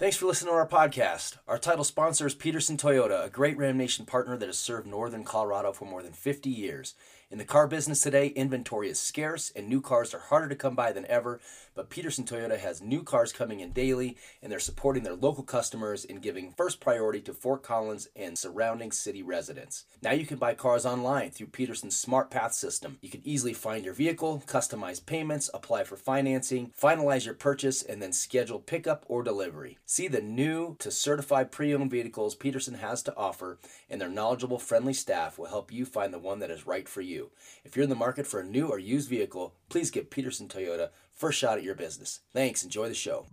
Thanks for listening to our podcast. Our title sponsor is Peterson Toyota, a great Ram Nation partner that has served northern Colorado for more than 50 years. In the car business today, inventory is scarce and new cars are harder to come by than ever, but Peterson Toyota has new cars coming in daily and they're supporting their local customers and giving first priority to Fort Collins and surrounding city residents. Now you can buy cars online through Peterson's Smart Path system. You can easily find your vehicle, customize payments, apply for financing, finalize your purchase, and then schedule pickup or delivery. See the new to certified pre owned vehicles Peterson has to offer, and their knowledgeable, friendly staff will help you find the one that is right for you. If you're in the market for a new or used vehicle, please give Peterson Toyota first shot at your business. Thanks. Enjoy the show.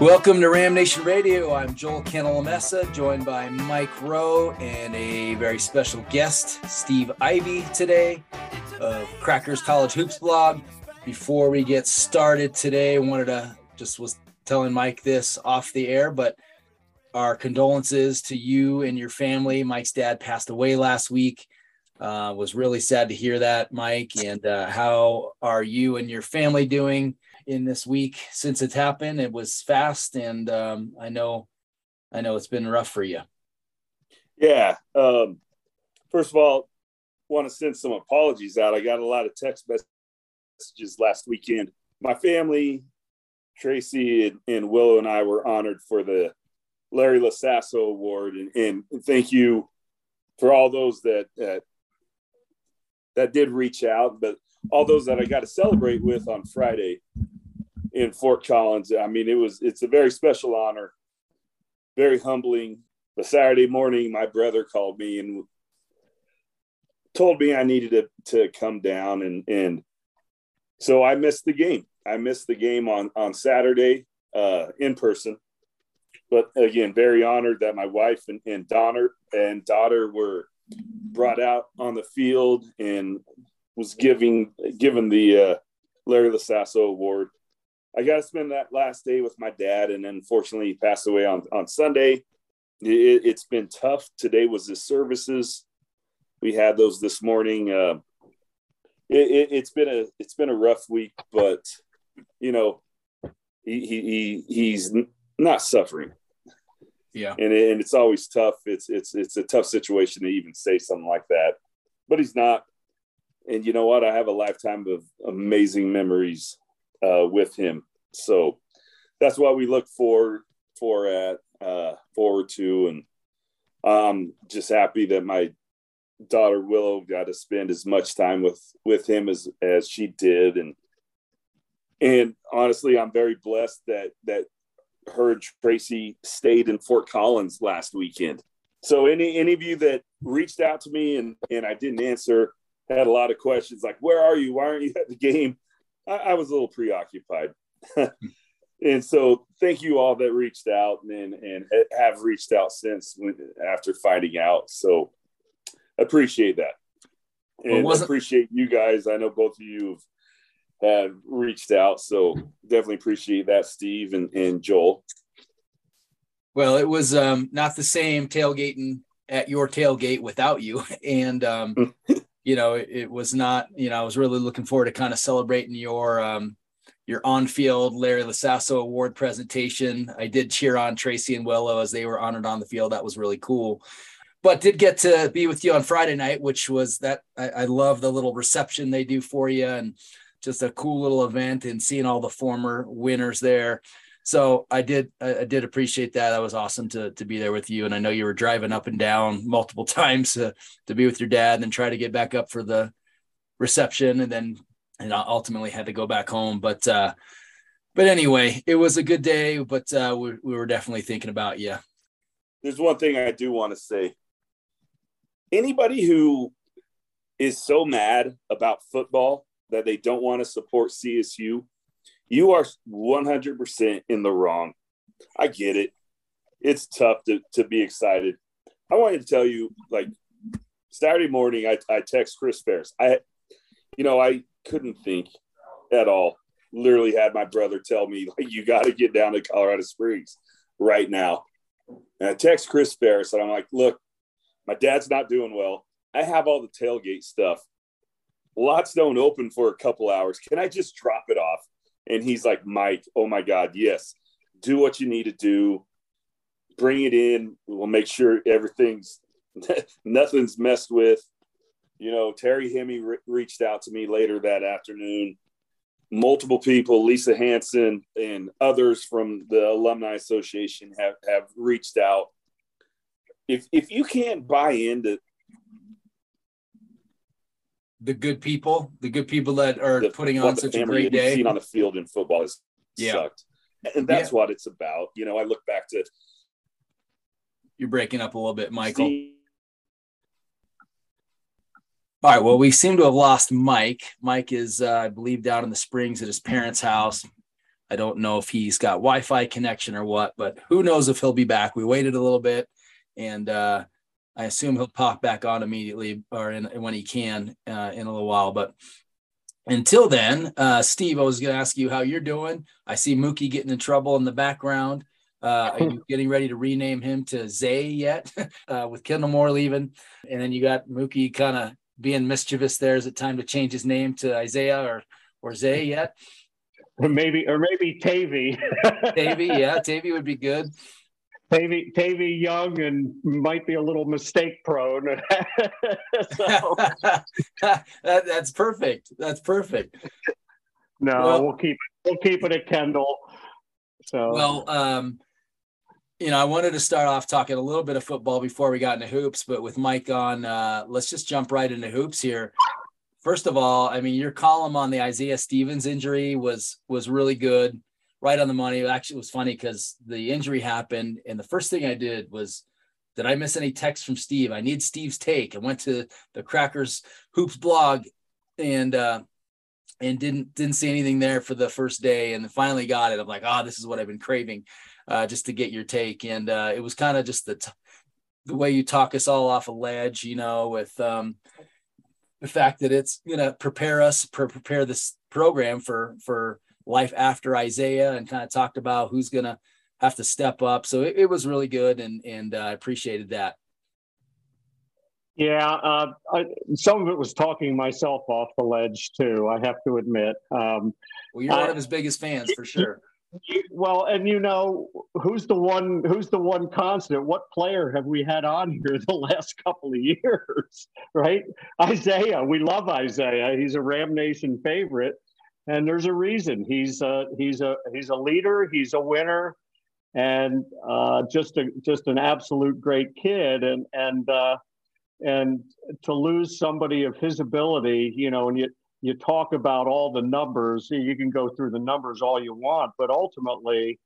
Welcome to Ram Nation Radio. I'm Joel Cantalamessa, joined by Mike Rowe and a very special guest, Steve Ivy, today of Crackers College Hoops blog. Before we get started today, I wanted to just was telling Mike this off the air, but our condolences to you and your family. Mike's dad passed away last week. Uh, was really sad to hear that, Mike. And uh, how are you and your family doing in this week since it's happened? It was fast, and um, I know, I know it's been rough for you. Yeah. Um, first of all, want to send some apologies out. I got a lot of text messages last weekend. My family, Tracy and, and Willow, and I were honored for the Larry Lasasso Award, and, and, thank you for all those that, that that did reach out, but all those that I got to celebrate with on Friday in Fort Collins. I mean, it was it's a very special honor, very humbling. The Saturday morning, my brother called me and told me I needed to, to come down, and and so I missed the game. I missed the game on on Saturday uh, in person, but again, very honored that my wife and, and daughter and daughter were brought out on the field and was giving given the uh, Larry Lasasso Award. I got to spend that last day with my dad, and then fortunately he passed away on on Sunday. It, has been tough. Today was his services. We had those this morning. Uh, it, has it, been a it's been a rough week, but you know he he, he he's not suffering. Yeah, and it, and it's always tough. It's it's it's a tough situation to even say something like that, but he's not. And you know what? I have a lifetime of amazing memories uh, with him. So that's what we look for for at uh, forward to, and I'm just happy that my daughter Willow got to spend as much time with with him as as she did, and and honestly, I'm very blessed that that her and Tracy stayed in Fort Collins last weekend. So any any of you that reached out to me and and I didn't answer had a lot of questions like where are you? Why aren't you at the game? I, I was a little preoccupied. and so thank you all that reached out and and have reached out since when, after finding out. So appreciate that. And well, appreciate you guys. I know both of you reached out. So definitely appreciate that, Steve and, and Joel. Well, it was um, not the same tailgating at your tailgate without you. And, um, you know, it, it, was not, you know, I was really looking forward to kind of celebrating your, um, your on-field Larry Lasasso Award presentation. I did cheer on Tracy and Willow as they were honored on the field. That was really cool. But did get to be with you on Friday night, which was that I, I love the little reception they do for you and just a cool little event and seeing all the former winners there. So I did I did appreciate that. That was awesome to to be there with you. And I know you were driving up and down multiple times to, to be with your dad and then try to get back up for the reception and then and ultimately had to go back home. But uh but anyway, it was a good day, but uh we, we were definitely thinking about you. There's one thing I do want to say. Anybody who is so mad about football that they don't want to support CSU, you are 100% in the wrong. I get it. It's tough to, to be excited. I wanted to tell you, like, Saturday morning, I, I text Chris Ferris. I, you know, I couldn't think at all. Literally had my brother tell me, like, you got to get down to Colorado Springs right now. And I text Chris Ferris, and I'm like, look, my dad's not doing well. I have all the tailgate stuff. Lots don't open for a couple hours. Can I just drop it off? And he's like, Mike, oh my God, yes. Do what you need to do. Bring it in. We'll make sure everything's nothing's messed with. You know, Terry Hemme re- reached out to me later that afternoon. Multiple people, Lisa Hanson and others from the Alumni Association have, have reached out. If if you can't buy into the good people, the good people that are the, putting on such a great day. Seen on the field in football has yeah. sucked, and that's yeah. what it's about. You know, I look back to. You're breaking up a little bit, Michael. All right. Well, we seem to have lost Mike. Mike is, uh, I believe, down in the Springs at his parents' house. I don't know if he's got Wi-Fi connection or what, but who knows if he'll be back. We waited a little bit, and uh, I assume he'll pop back on immediately or in, when he can uh, in a little while. But until then, uh, Steve, I was going to ask you how you're doing. I see Mookie getting in trouble in the background. Uh, are you getting ready to rename him to Zay yet uh, with Kendle Moore leaving? And then you got Mookie kind of being mischievous there. Is it time to change his name to Isaiah or, or Zay yet? Or Maybe, or maybe Tavy. Tavy, yeah, Tavy would be good. Tavy, Tavy young and might be a little mistake prone. so. that, that's perfect. That's perfect. No, well, we'll keep it. we'll keep it at Kendle. So well, um, you know, I wanted to start off talking a little bit of football before we got into hoops, but with Mike on, uh, let's just jump right into hoops here. First of all, I mean, your column on the Isaiah Stevens injury was was really good right on the money. Actually, it was funny because the injury happened, and the first thing I did was, did I miss any text from Steve? I need Steve's take. I went to the Crackers Hoops blog, and uh, and didn't didn't see anything there for the first day, and finally got it. I'm like, oh, this is what I've been craving, uh, just to get your take. And uh, it was kind of just the t- the way you talk us all off a ledge, you know, with um, the fact that it's gonna prepare us, pre- prepare this program for for life after Isaiah and kind of talked about who's going to have to step up. So it, it was really good, and and uh, I appreciated that. Yeah, uh, I, some of it was talking myself off the ledge too. I have to admit. Um, well, you're I, one of his biggest fans for sure. Well, and you know who's the one who's the one constant? What player have we had on here the last couple of years? Right, Isaiah. We love Isaiah. He's a Ram Nation favorite, and there's a reason. He's a he's a he's a leader. He's a winner, and uh, just a just an absolute great kid. And and uh, and to lose somebody of his ability, you know, and you you talk about all the numbers. You can go through the numbers all you want, but ultimately.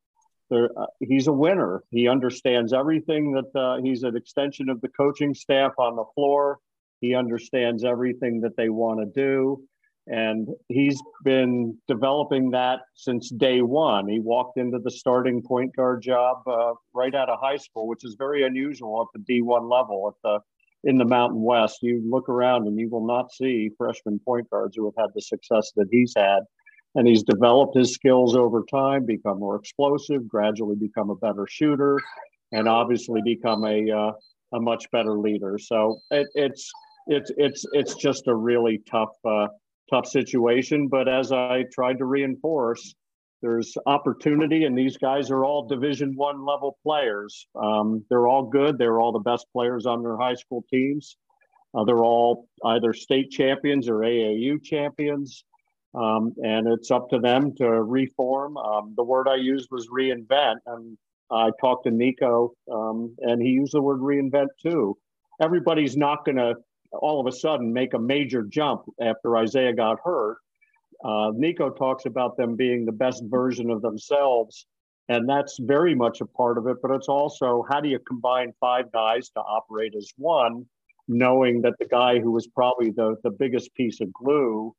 There, uh, he's a winner. He understands everything that uh, he's an extension of the coaching staff on the floor. He understands everything that they want to do and he's been developing that since day one. He walked into the starting point guard job uh, right out of high school, which is very unusual at the D1 level at the in the Mountain West. You look around and you will not see freshman point guards who have had the success that he's had. And he's developed his skills over time, become more explosive, gradually become a better shooter, and obviously become a uh, a much better leader. So it, it's it's it's it's just a really tough uh, tough situation. But as I tried to reinforce, there's opportunity, and these guys are all Division One level players. Um, they're all good. They're all the best players on their high school teams. Uh, they're all either state champions or AAU champions. Um, and it's up to them to reform. Um, the word I used was reinvent. And I talked to Niko, um, and he used the word reinvent too. Everybody's not going to all of a sudden make a major jump after Isaiah got hurt. Uh, Niko talks about them being the best version of themselves, and that's very much a part of it. But it's also how do you combine five guys to operate as one, knowing that the guy who was probably the, the biggest piece of glue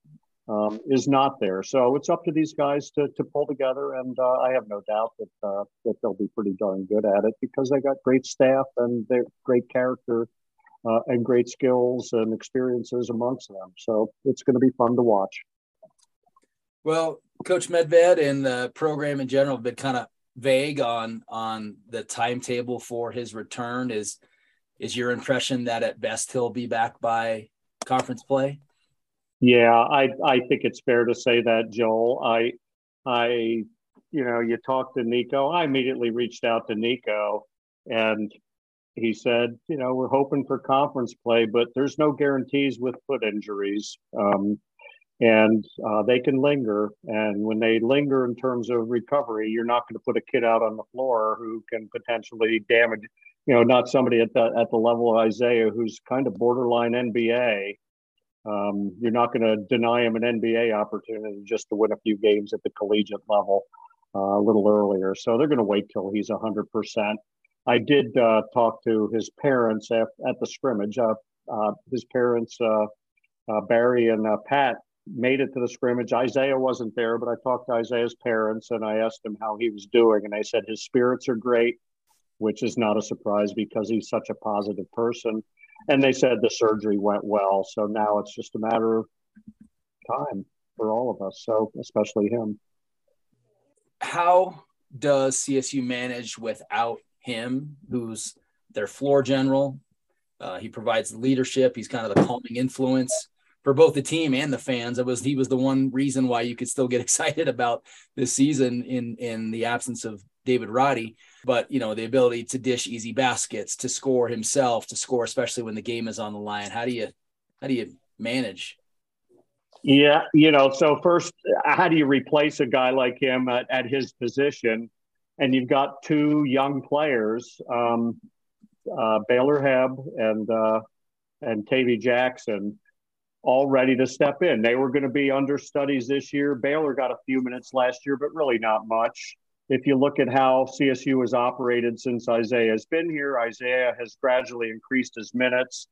um, is not there. So it's up to these guys to, to pull together, and uh, I have no doubt that uh, that they'll be pretty darn good at it because they got great staff and they're great character uh, and great skills and experiences amongst them. So it's going to be fun to watch. Well, Coach Medved and the program in general have been kind of vague on on the timetable for his return. Is is your impression that at best he'll be back by conference play? Yeah, I I think it's fair to say that, Joel. I I you know, you talked to Niko. I immediately reached out to Niko and he said, you know, we're hoping for conference play, but there's no guarantees with foot injuries. Um, and uh, they can linger. And when they linger in terms of recovery, you're not going to put a kid out on the floor who can potentially damage, you know, not somebody at the at the level of Isaiah who's kind of borderline NBA. Um, you're not going to deny him an NBA opportunity just to win a few games at the collegiate level uh, a little earlier. So they're going to wait till he's 100%. I did uh, talk to his parents at, at the scrimmage. Uh, uh his parents, uh, uh, Barry and Pat, made it to the scrimmage. Isaiah wasn't there, but I talked to Isaiah's parents and I asked him how he was doing. And they said his spirits are great, which is not a surprise because he's such a positive person. And they said the surgery went well. So now it's just a matter of time for all of us. So, especially him. How does CSU manage without him, who's their floor general? Uh, he provides leadership. He's kind of the calming influence for both the team and the fans. It was he was the one reason why you could still get excited about this season in in the absence of David Roddy. But you know the ability to dish easy baskets, to score himself, to score especially when the game is on the line. How do you how do you manage? Yeah, you know, so first, how do you replace a guy like him at, at his position? And you've got two young players, um, uh, Baylor Hebb and uh, and Tavy Jackson, all ready to step in. They were going to be understudies this year. Baylor got a few minutes last year, but really not much. If you look at how CSU has operated since Isaiah has been here, Isaiah has gradually increased his minutes.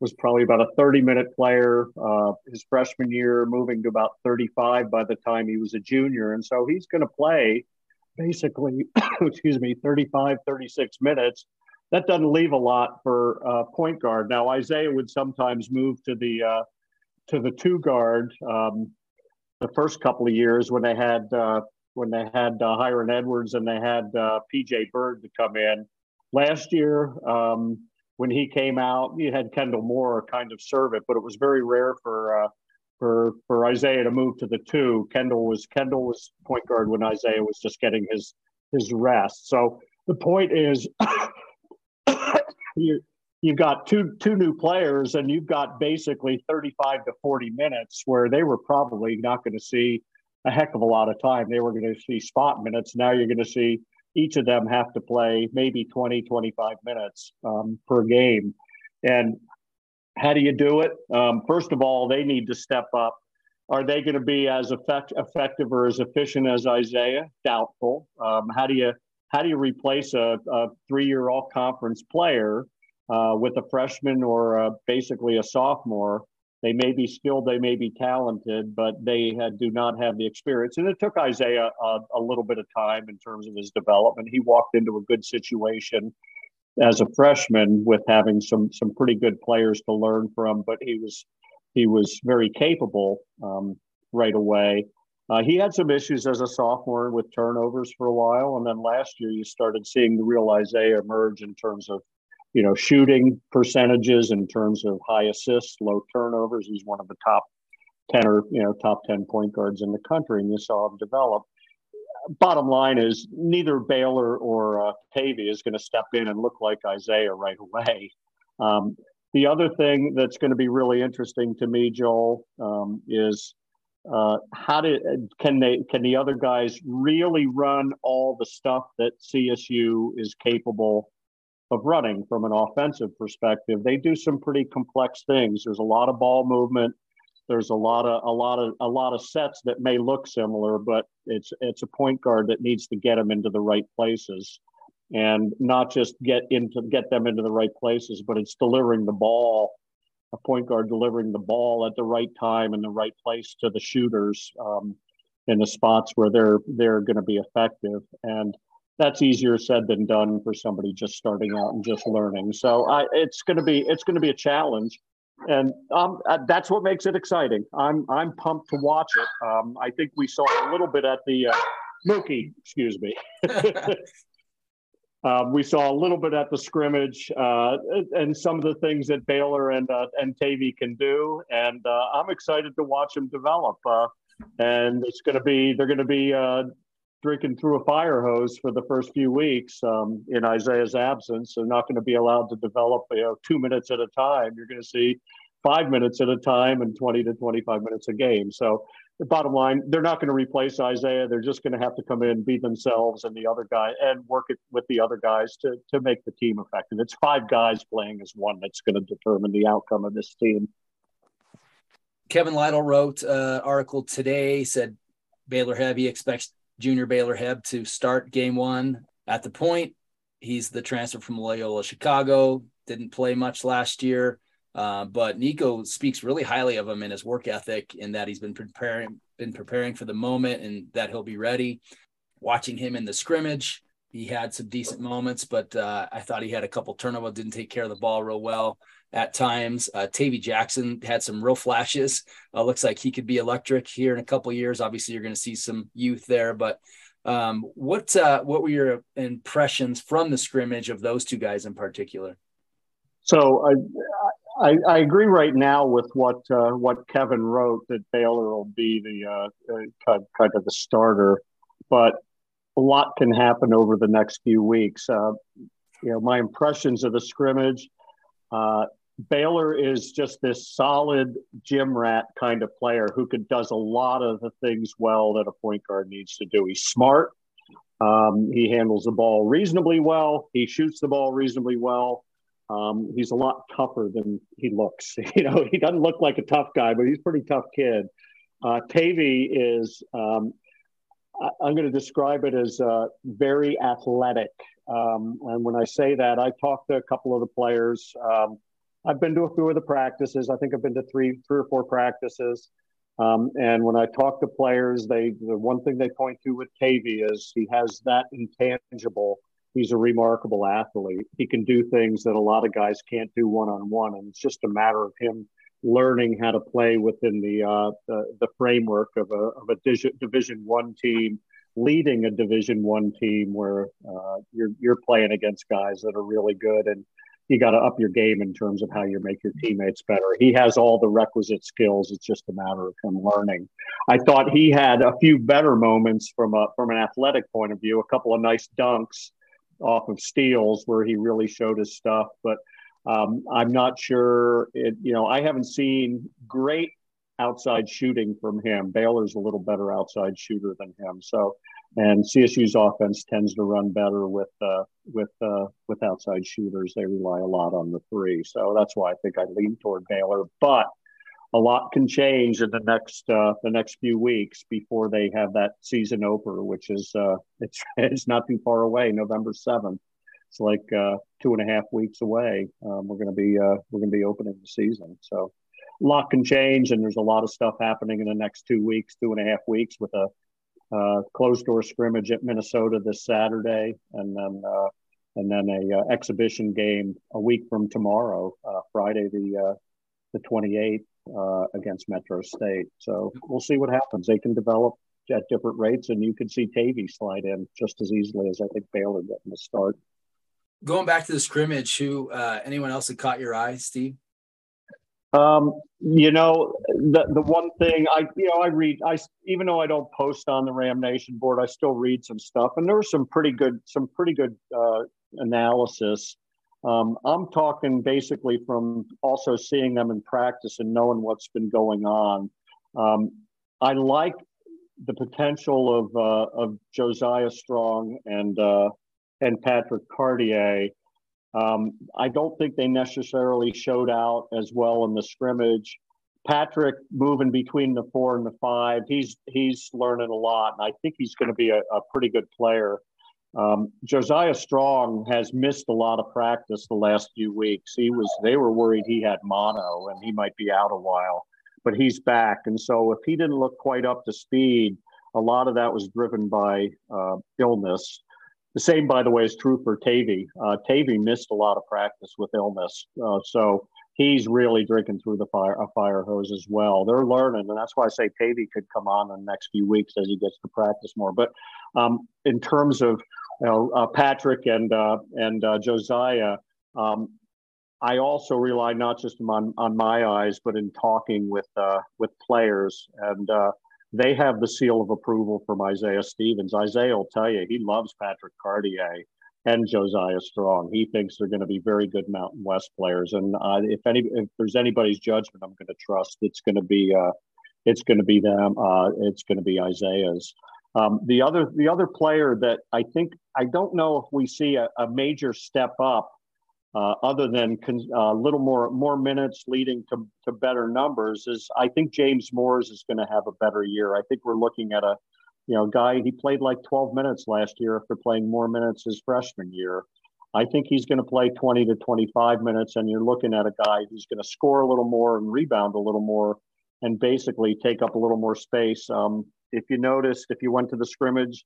Was probably about a 30 minute player uh, his freshman year, moving to about 35 by the time he was a junior. And so he's going to play basically, excuse me, 35, 36 minutes that doesn't leave a lot for uh, point guard. Now Isaiah would sometimes move to the uh, to the two guard um, the first couple of years when they had uh, when they had uh, Hyron Edwards and they had uh, PJ Bird to come in. Last year, um, when he came out, you had Kendle Moore kind of serve it, but it was very rare for uh, for for Isaiah to move to the two. Kendle was Kendle was point guard when Isaiah was just getting his his rest. So the point is, you you've got two two new players and you've got basically 35 to 40 minutes where they were probably not going to see a heck of a lot of time they were going to see spot minutes now you're going to see each of them have to play maybe 20 25 minutes um, per game and how do you do it um, first of all they need to step up are they going to be as effect, effective or as efficient as isaiah doubtful um, how do you how do you replace a, a three-year all-conference player uh, with a freshman or uh, basically a sophomore. They may be skilled, they may be talented, but they had, do not have the experience. And it took Isaiah a, a little bit of time in terms of his development. He walked into a good situation as a freshman with having some some pretty good players to learn from, but he was he was very capable um, right away. Uh, he had some issues as a sophomore with turnovers for a while, and then last year you started seeing the real Isaiah emerge in terms of you know, shooting percentages in terms of high assists, low turnovers. He's one of the top 10 or, you know, top 10 point guards in the country, and you saw him develop. Bottom line is neither Baylor or uh, Tavy is going to step in and look like Isaiah right away. Um, the other thing that's going to be really interesting to me, Joel, um, is uh, how did can they can the other guys really run all the stuff that CSU is capable of running from an offensive perspective. They do some pretty complex things. There's a lot of ball movement. There's a lot of a lot of a lot of sets that may look similar, but it's it's a point guard that needs to get them into the right places, and not just get into get them into the right places, but it's delivering the ball, a point guard delivering the ball at the right time and the right place to the shooters um, in the spots where they're they're going to be effective. And that's easier said than done for somebody just starting out and just learning. So I, it's going to be it's going to be a challenge, and um, uh, that's what makes it exciting. I'm I'm pumped to watch it. Um, I think we saw a little bit at the uh, Mookie, excuse me. uh, we saw a little bit at the scrimmage uh, and some of the things that Baylor and uh, and Tavy can do, and uh, I'm excited to watch them develop. Uh, and it's going to be they're going to be uh, drinking through a fire hose for the first few weeks um, in Isaiah's absence. They're not going to be allowed to develop you know two minutes at a time. You're going to see five minutes at a time and 20 to 25 minutes a game. So the bottom line, they're not going to replace Isaiah. They're just going to have to come in, be themselves and the other guy, and work it with the other guys to to make the team effective. It's five guys playing as one that's going to determine the outcome of this team. Kevin Lytle wrote an article today said Baylor Hebb he expects Junior Baylor Hebb to start game one at the point. He's the transfer from Loyola Chicago. Didn't play much last year. Uh, but Niko speaks really highly of him and his work ethic, in that he's been preparing been preparing for the moment, and that he'll be ready. Watching him in the scrimmage, he had some decent moments, but uh, I thought he had a couple turnovers, didn't take care of the ball real well at times. Uh, Tavy Jackson had some real flashes. Uh, looks like he could be electric here in a couple years. Obviously, you're going to see some youth there, but um, what uh, what were your impressions from the scrimmage of those two guys in particular? So I, I, I, agree right now with what uh, what Kevin wrote that Baylor will be the uh, uh, kind of the starter, but a lot can happen over the next few weeks. Uh, you know, my impressions of the scrimmage. Baylor is just this solid gym rat kind of player who could does a lot of the things well that a point guard needs to do. He's smart. Um, he handles the ball reasonably well. He shoots the ball reasonably well. Um, he's a lot tougher than he looks. You know, he doesn't look like a tough guy, but he's pretty tough kid. Uh, Tavy is, um, I, am going to describe it as uh, very athletic. Um, and when I say that, I talked to a couple of the players. I've been to a few of the practices. I think I've been to three, three or four practices. Um, and when I talk to players, they the one thing they point to with Tavy is he has that intangible he's a remarkable athlete. He can do things that a lot of guys can't do one on one, and it's just a matter of him learning how to play within the uh, the, the, framework of a of a Division One team, leading a Division One team where uh, you're you're playing against guys that are really good and. You got to up your game in terms of how you make your teammates better. He has all the requisite skills. It's just a matter of him learning. I thought he had a few better moments from a from an athletic point of view. A couple of nice dunks, off of steals where he really showed his stuff. But um, I'm not sure. It, you know, I haven't seen great outside shooting from him. Baylor's a little better outside shooter than him. So, and CSU's offense tends to run better with uh, with uh, with outside shooters. They rely a lot on the three. So that's why I think I lean toward Baylor. But a lot can change in the next uh, the next few weeks before they have that season opener, which is uh, it's it's not too far away, November seventh. It's like uh, two and a half weeks away. Um, we're going to be uh, we're going to be opening the season, so a lot can change, and there's a lot of stuff happening in the next two weeks, two and a half weeks, with a uh, closed door scrimmage at Minnesota this Saturday, and then uh, and then a exhibition game a week from tomorrow, Friday the the 28th uh, against Metro State. So we'll see what happens. They can develop at different rates, and you could see Tavy slide in just as easily as I think Baylor getting the start. Going back to the scrimmage, who uh, anyone else that caught your eye, Steve? Um, you know, the the one thing I you know I read I even though I don't post on the Ram Nation board, I still read some stuff, and there was some pretty good some pretty good uh, analysis um, I'm talking basically from also seeing them in practice and knowing what's been going on. Um, I like the potential of uh, of Josiah Strong and uh, and Patrick Cartier. Um, I don't think they necessarily showed out as well in the scrimmage. Patrick moving between the four and the five, he's he's learning a lot, and I think he's going to be a, a pretty good player. Um, Josiah Strong has missed a lot of practice the last few weeks. He was they were worried he had mono and he might be out a while, but he's back. And so if he didn't look quite up to speed, a lot of that was driven by uh, illness. The same, by the way, is true for Tavy. Uh, Tavy missed a lot of practice with illness. Uh, so he's really drinking through the fire a fire hose as well. They're learning, and that's why I say Tavy could come on in the next few weeks as he gets to practice more. But um, in terms of you know, uh, Patrick and uh, and uh, Josiah, um, I also rely not just on on my eyes, but in talking with uh, with players, and they have the seal of approval from Isaiah Stevens. Isaiah will tell you he loves Patrick Cartier and Josiah Strong. He thinks they're going to be very good Mountain West players. And uh, if any, if there's anybody's judgment, I'm going to trust. It's going to be, uh, it's going to be them. Uh, it's going to be Isaiah's. Um, the other, the other player that I think I don't know if we see a, a major step up, uh, other than a uh, little more more minutes leading to, to better numbers, is I think James Moors is going to have a better year. I think we're looking at a you know, guy, he played like 12 minutes last year after playing more minutes his freshman year. I think he's going to play 20 to 25 minutes, and you're looking at a guy who's going to score a little more and rebound a little more and basically take up a little more space. Um, if you noticed, if you went to the scrimmage,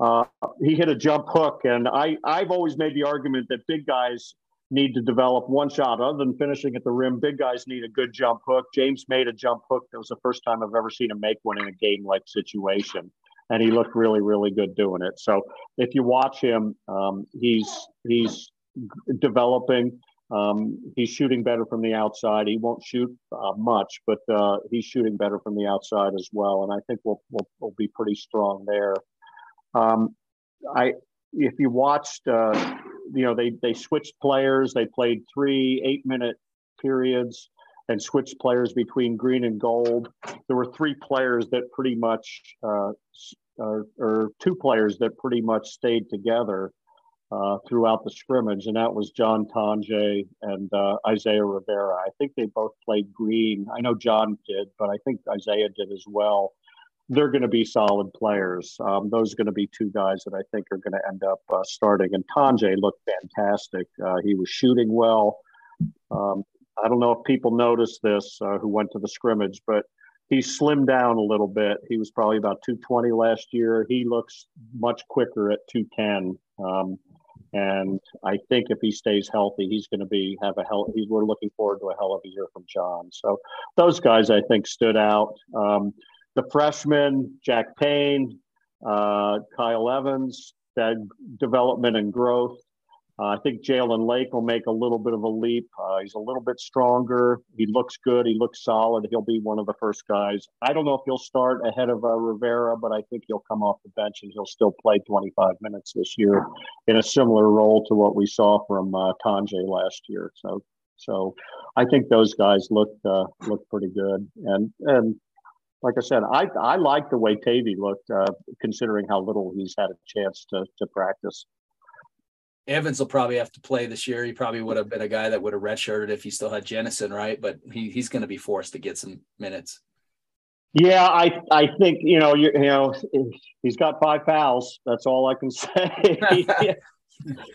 uh, he hit a jump hook. And I, I've always made the argument that big guys need to develop one shot other than finishing at the rim. Big guys need a good jump hook. James made a jump hook. That was the first time I've ever seen him make one in a game like situation. And he looked really, really good doing it. So if you watch him, um, he's he's developing. Um, he's shooting better from the outside. He won't shoot uh, much, but uh, he's shooting better from the outside as well. And I think we'll we'll, we'll be pretty strong there. Um, I if you watched uh, you know, they they switched players. They played three eight minute periods and switched players between green and gold. There were three players that pretty much, uh, or, or, two players that pretty much stayed together uh, throughout the scrimmage, and that was John Tonje and uh, Isaiah Rivera. I think they both played green. I know John did, but I think Isaiah did as well they're going to be solid players. Um, those are going to be two guys that I think are going to end up uh, starting. And Tonje looked fantastic. Uh, he was shooting well. Um, I don't know if people noticed this uh, who went to the scrimmage, but he slimmed down a little bit. He was probably about 220 last year. He looks much quicker at 210. Um, and I think if he stays healthy, he's going to be have a hell. We're looking forward to a hell of a year from John. So those guys I think stood out. Um, the freshmen, Jack Payne, uh, Kyle Evans, that development and growth. Uh, I think Jalen Lake will make a little bit of a leap. Uh, he's a little bit stronger. He looks good. He looks solid. He'll be one of the first guys. I don't know if he'll start ahead of uh, Rivera, but I think he'll come off the bench and he'll still play 25 minutes this year in a similar role to what we saw from uh, Tonje last year. So, so I think those guys look uh, look pretty good. And and like I said, I I like the way Tavy looked, uh, considering how little he's had a chance to to practice. Evans will probably have to play this year. He probably would have been a guy that would have redshirted if he still had Jennison, right? But he, he's going to be forced to get some minutes. Yeah, I I think you know you, you know he's got five fouls. That's all I can say.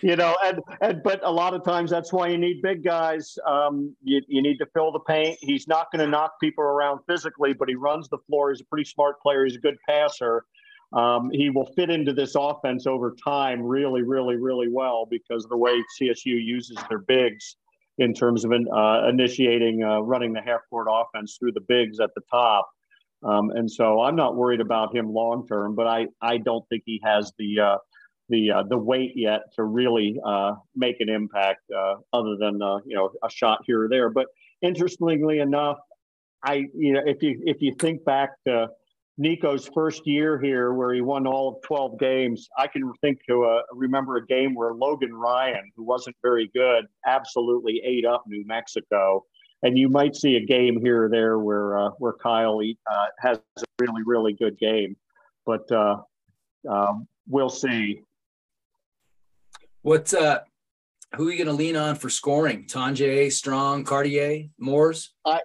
you know, and, and but a lot of times that's why you need big guys. Um, you, you need to fill the paint. He's not going to knock people around physically, but he runs the floor. He's a pretty smart player. He's a good passer. Um, he will fit into this offense over time really, really, really well because of the way CSU uses their bigs in terms of uh, initiating, uh, running the half court offense through the bigs at the top. Um, and so I'm not worried about him long term, but I, I don't think he has the uh, the uh, the weight yet to really uh, make an impact, uh, other than uh, you know a shot here or there. But interestingly enough, I you know if you if you think back to Niko's first year here, where he won all of twelve games, I can think to a, remember a game where Logan Ryan, who wasn't very good, absolutely ate up New Mexico. And you might see a game here or there where uh, where Kyle uh, has a really really good game, but um, we'll see. What uh who are you going to lean on for scoring? Tonje, Strong, Cartier, Moors? Uh,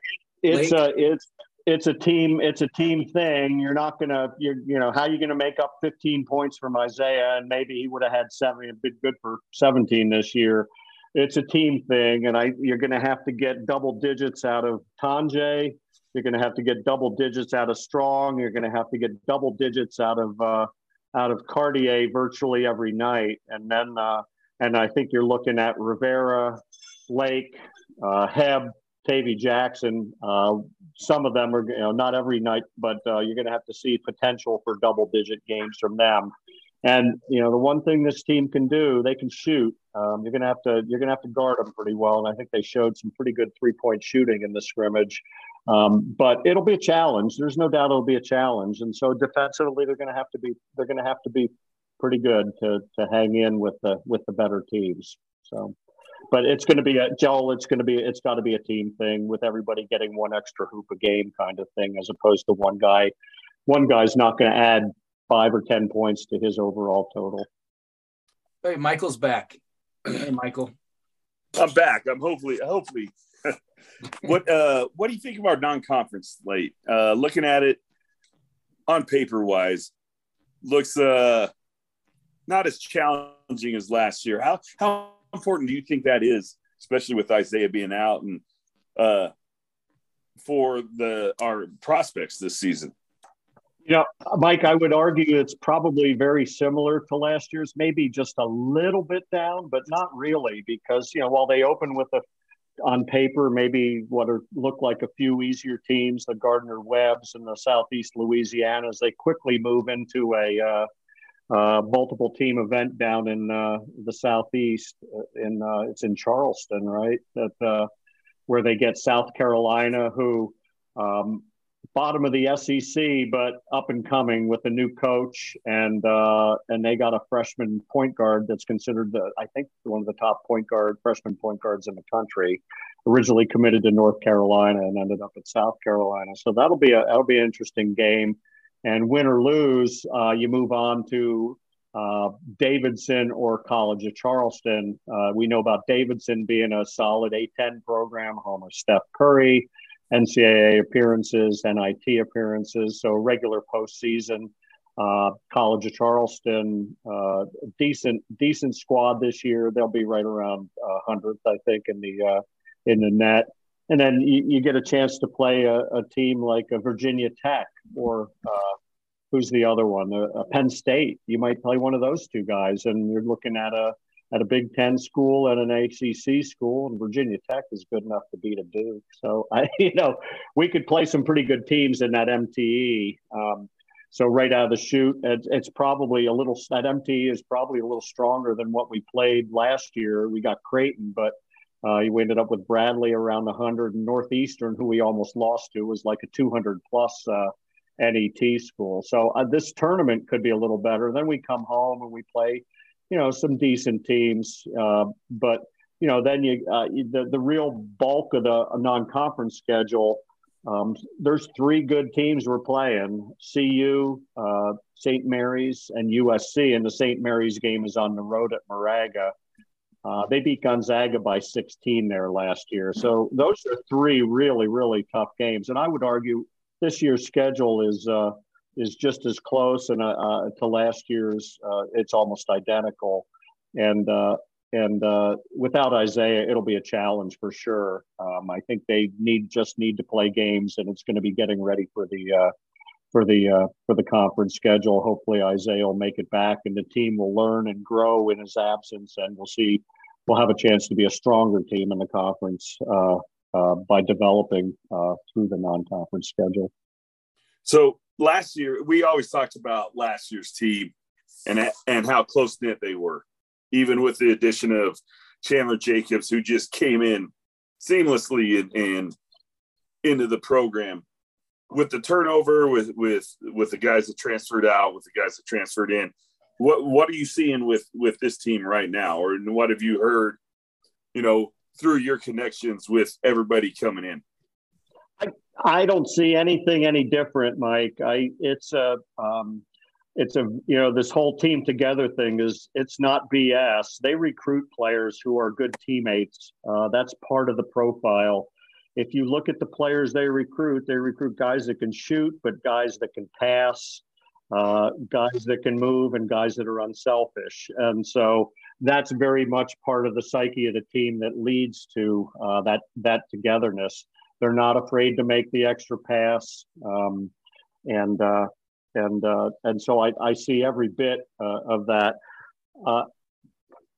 it's Lake? a it's it's a team it's a team thing. You're not gonna you you know how you going to make up 15 points from Isaiah and maybe he would have had seven and been good for 17 this year. It's a team thing, and I you're going to have to get double digits out of Tonje. You're going to have to get double digits out of Strong. You're going to have to get double digits out of uh, out of Cartier virtually every night, and then uh, and I think you're looking at Rivera, Lake, uh, Hebb, Tavy Jackson. Uh, some of them are, you know, not every night, but uh, you're going to have to see potential for double digit games from them. And you know, the one thing this team can do, they can shoot. Um, you're gonna have to you're gonna have to guard them pretty well, and I think they showed some pretty good three point shooting in the scrimmage. Um, but it'll be a challenge. There's no doubt it'll be a challenge, and so defensively, they're gonna have to be they're gonna have to be pretty good to to hang in with the with the better teams. So, but it's going to be a Joel. It's going to be it's got to be a team thing with everybody getting one extra hoop a game kind of thing, as opposed to one guy. One guy's not going to add five or ten points to his overall total. Hey, Michael's back. Hey, Michael. I'm back. I'm hopefully hopefully. what uh what do you think of our non-conference slate? Uh looking at it on paper wise, looks uh not as challenging as last year. How how important do you think that is, especially with Isaiah being out and uh for the our prospects this season? You know, Mike, I would argue it's probably very similar to last year's, maybe just a little bit down, but not really, because you know, while they open with a on paper maybe what are look like a few easier teams, the Gardner Webbs and the Southeast Louisianas, they quickly move into a uh, uh, multiple team event down in uh, the southeast. Uh, in uh, it's in Charleston, right? That uh, where they get South Carolina, who um, bottom of the SEC, but up and coming with a new coach, and uh, and they got a freshman point guard that's considered the I think one of the top point guard freshman point guards in the country. Originally committed to North Carolina and ended up at South Carolina. So that'll be a that'll be an interesting game. And win or lose, uh, you move on to uh, Davidson or College of Charleston. Uh, we know about Davidson being a solid A10 program, home of Steph Curry. NCAA appearances, NIT appearances, so regular postseason. Uh, College of Charleston, uh, decent decent squad this year. They'll be right around uh, hundredth, I think, in the uh, in the NET. And then you, you, get a chance to play a, a team like a Virginia Tech or uh, who's the other one, a, a Penn State. You might play one of those two guys, and you're looking at a at a Big Ten school and an ACC school, and Virginia Tech is good enough to beat a Duke. So I, you know, we could play some pretty good teams in that MTE. Um, so right out of the chute, it's, it's, probably a little that MTE is probably a little stronger than what we played last year. We got Creighton, but uh, we ended up with Bradley around 100, and Northeastern, who we almost lost to, was like a 200 plus uh, NET school. So uh, this tournament could be a little better. Then we come home and we play you know some decent teams, uh, but you know then you uh, the the real bulk of the non-conference schedule. Um, there's three good teams we're playing: CU, uh, St. Mary's, and USC. And the St. Mary's game is on the road at Moraga. Uh, they beat Gonzaga by 16 there last year. So those are three really, really tough games. And I would argue this year's schedule is uh, is just as close and uh, uh, to last year's. Uh, it's almost identical, and uh, and uh, without Isaiah, it'll be a challenge for sure. Um, I think they need just need to play games, and it's going to be getting ready for the uh, for the for the conference schedule. Hopefully, Isaiah will make it back, and the team will learn and grow in his absence, and we'll see. We'll have a chance to be a stronger team in the conference by developing through the non-conference schedule. So last year we always talked about last year's team and and how close knit they were, even with the addition of Chandler Jacobs, who just came in seamlessly and, and into the program. With the turnover, with with with the guys that transferred out, with the guys that transferred in, what what are you seeing with with this team right now, or what have you heard? You know, through your connections with everybody coming in. I I don't see anything any different, Mike. I it's a um, it's a you know this whole team together thing is it's not BS. They recruit players who are good teammates. Uh, that's part of the profile. If you look at the players they recruit, they recruit guys that can shoot, but guys that can pass, uh, guys that can move, and guys that are unselfish. And so that's very much part of the psyche of the team that leads to uh, that that togetherness. They're not afraid to make the extra pass, um, and uh, and uh, and so I, I see every bit uh, of that. Uh,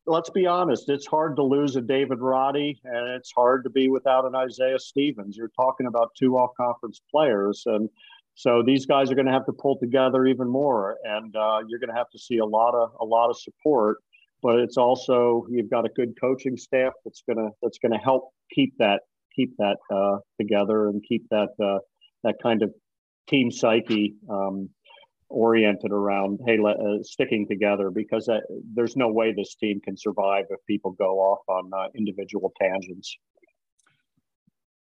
let's be honest, it's hard to lose a David Roddy, and it's hard to be without an Isaiah Stevens. You're talking about two all conference players, and so these guys are going to have to pull together even more, and uh, you're going to have to see a lot of a lot of support. But it's also you've got a good coaching staff that's gonna that's going to help keep that keep that uh, together and keep that uh, that kind of team psyche um, oriented around hey uh, sticking together because there's no way this team can survive if people go off on uh, individual tangents.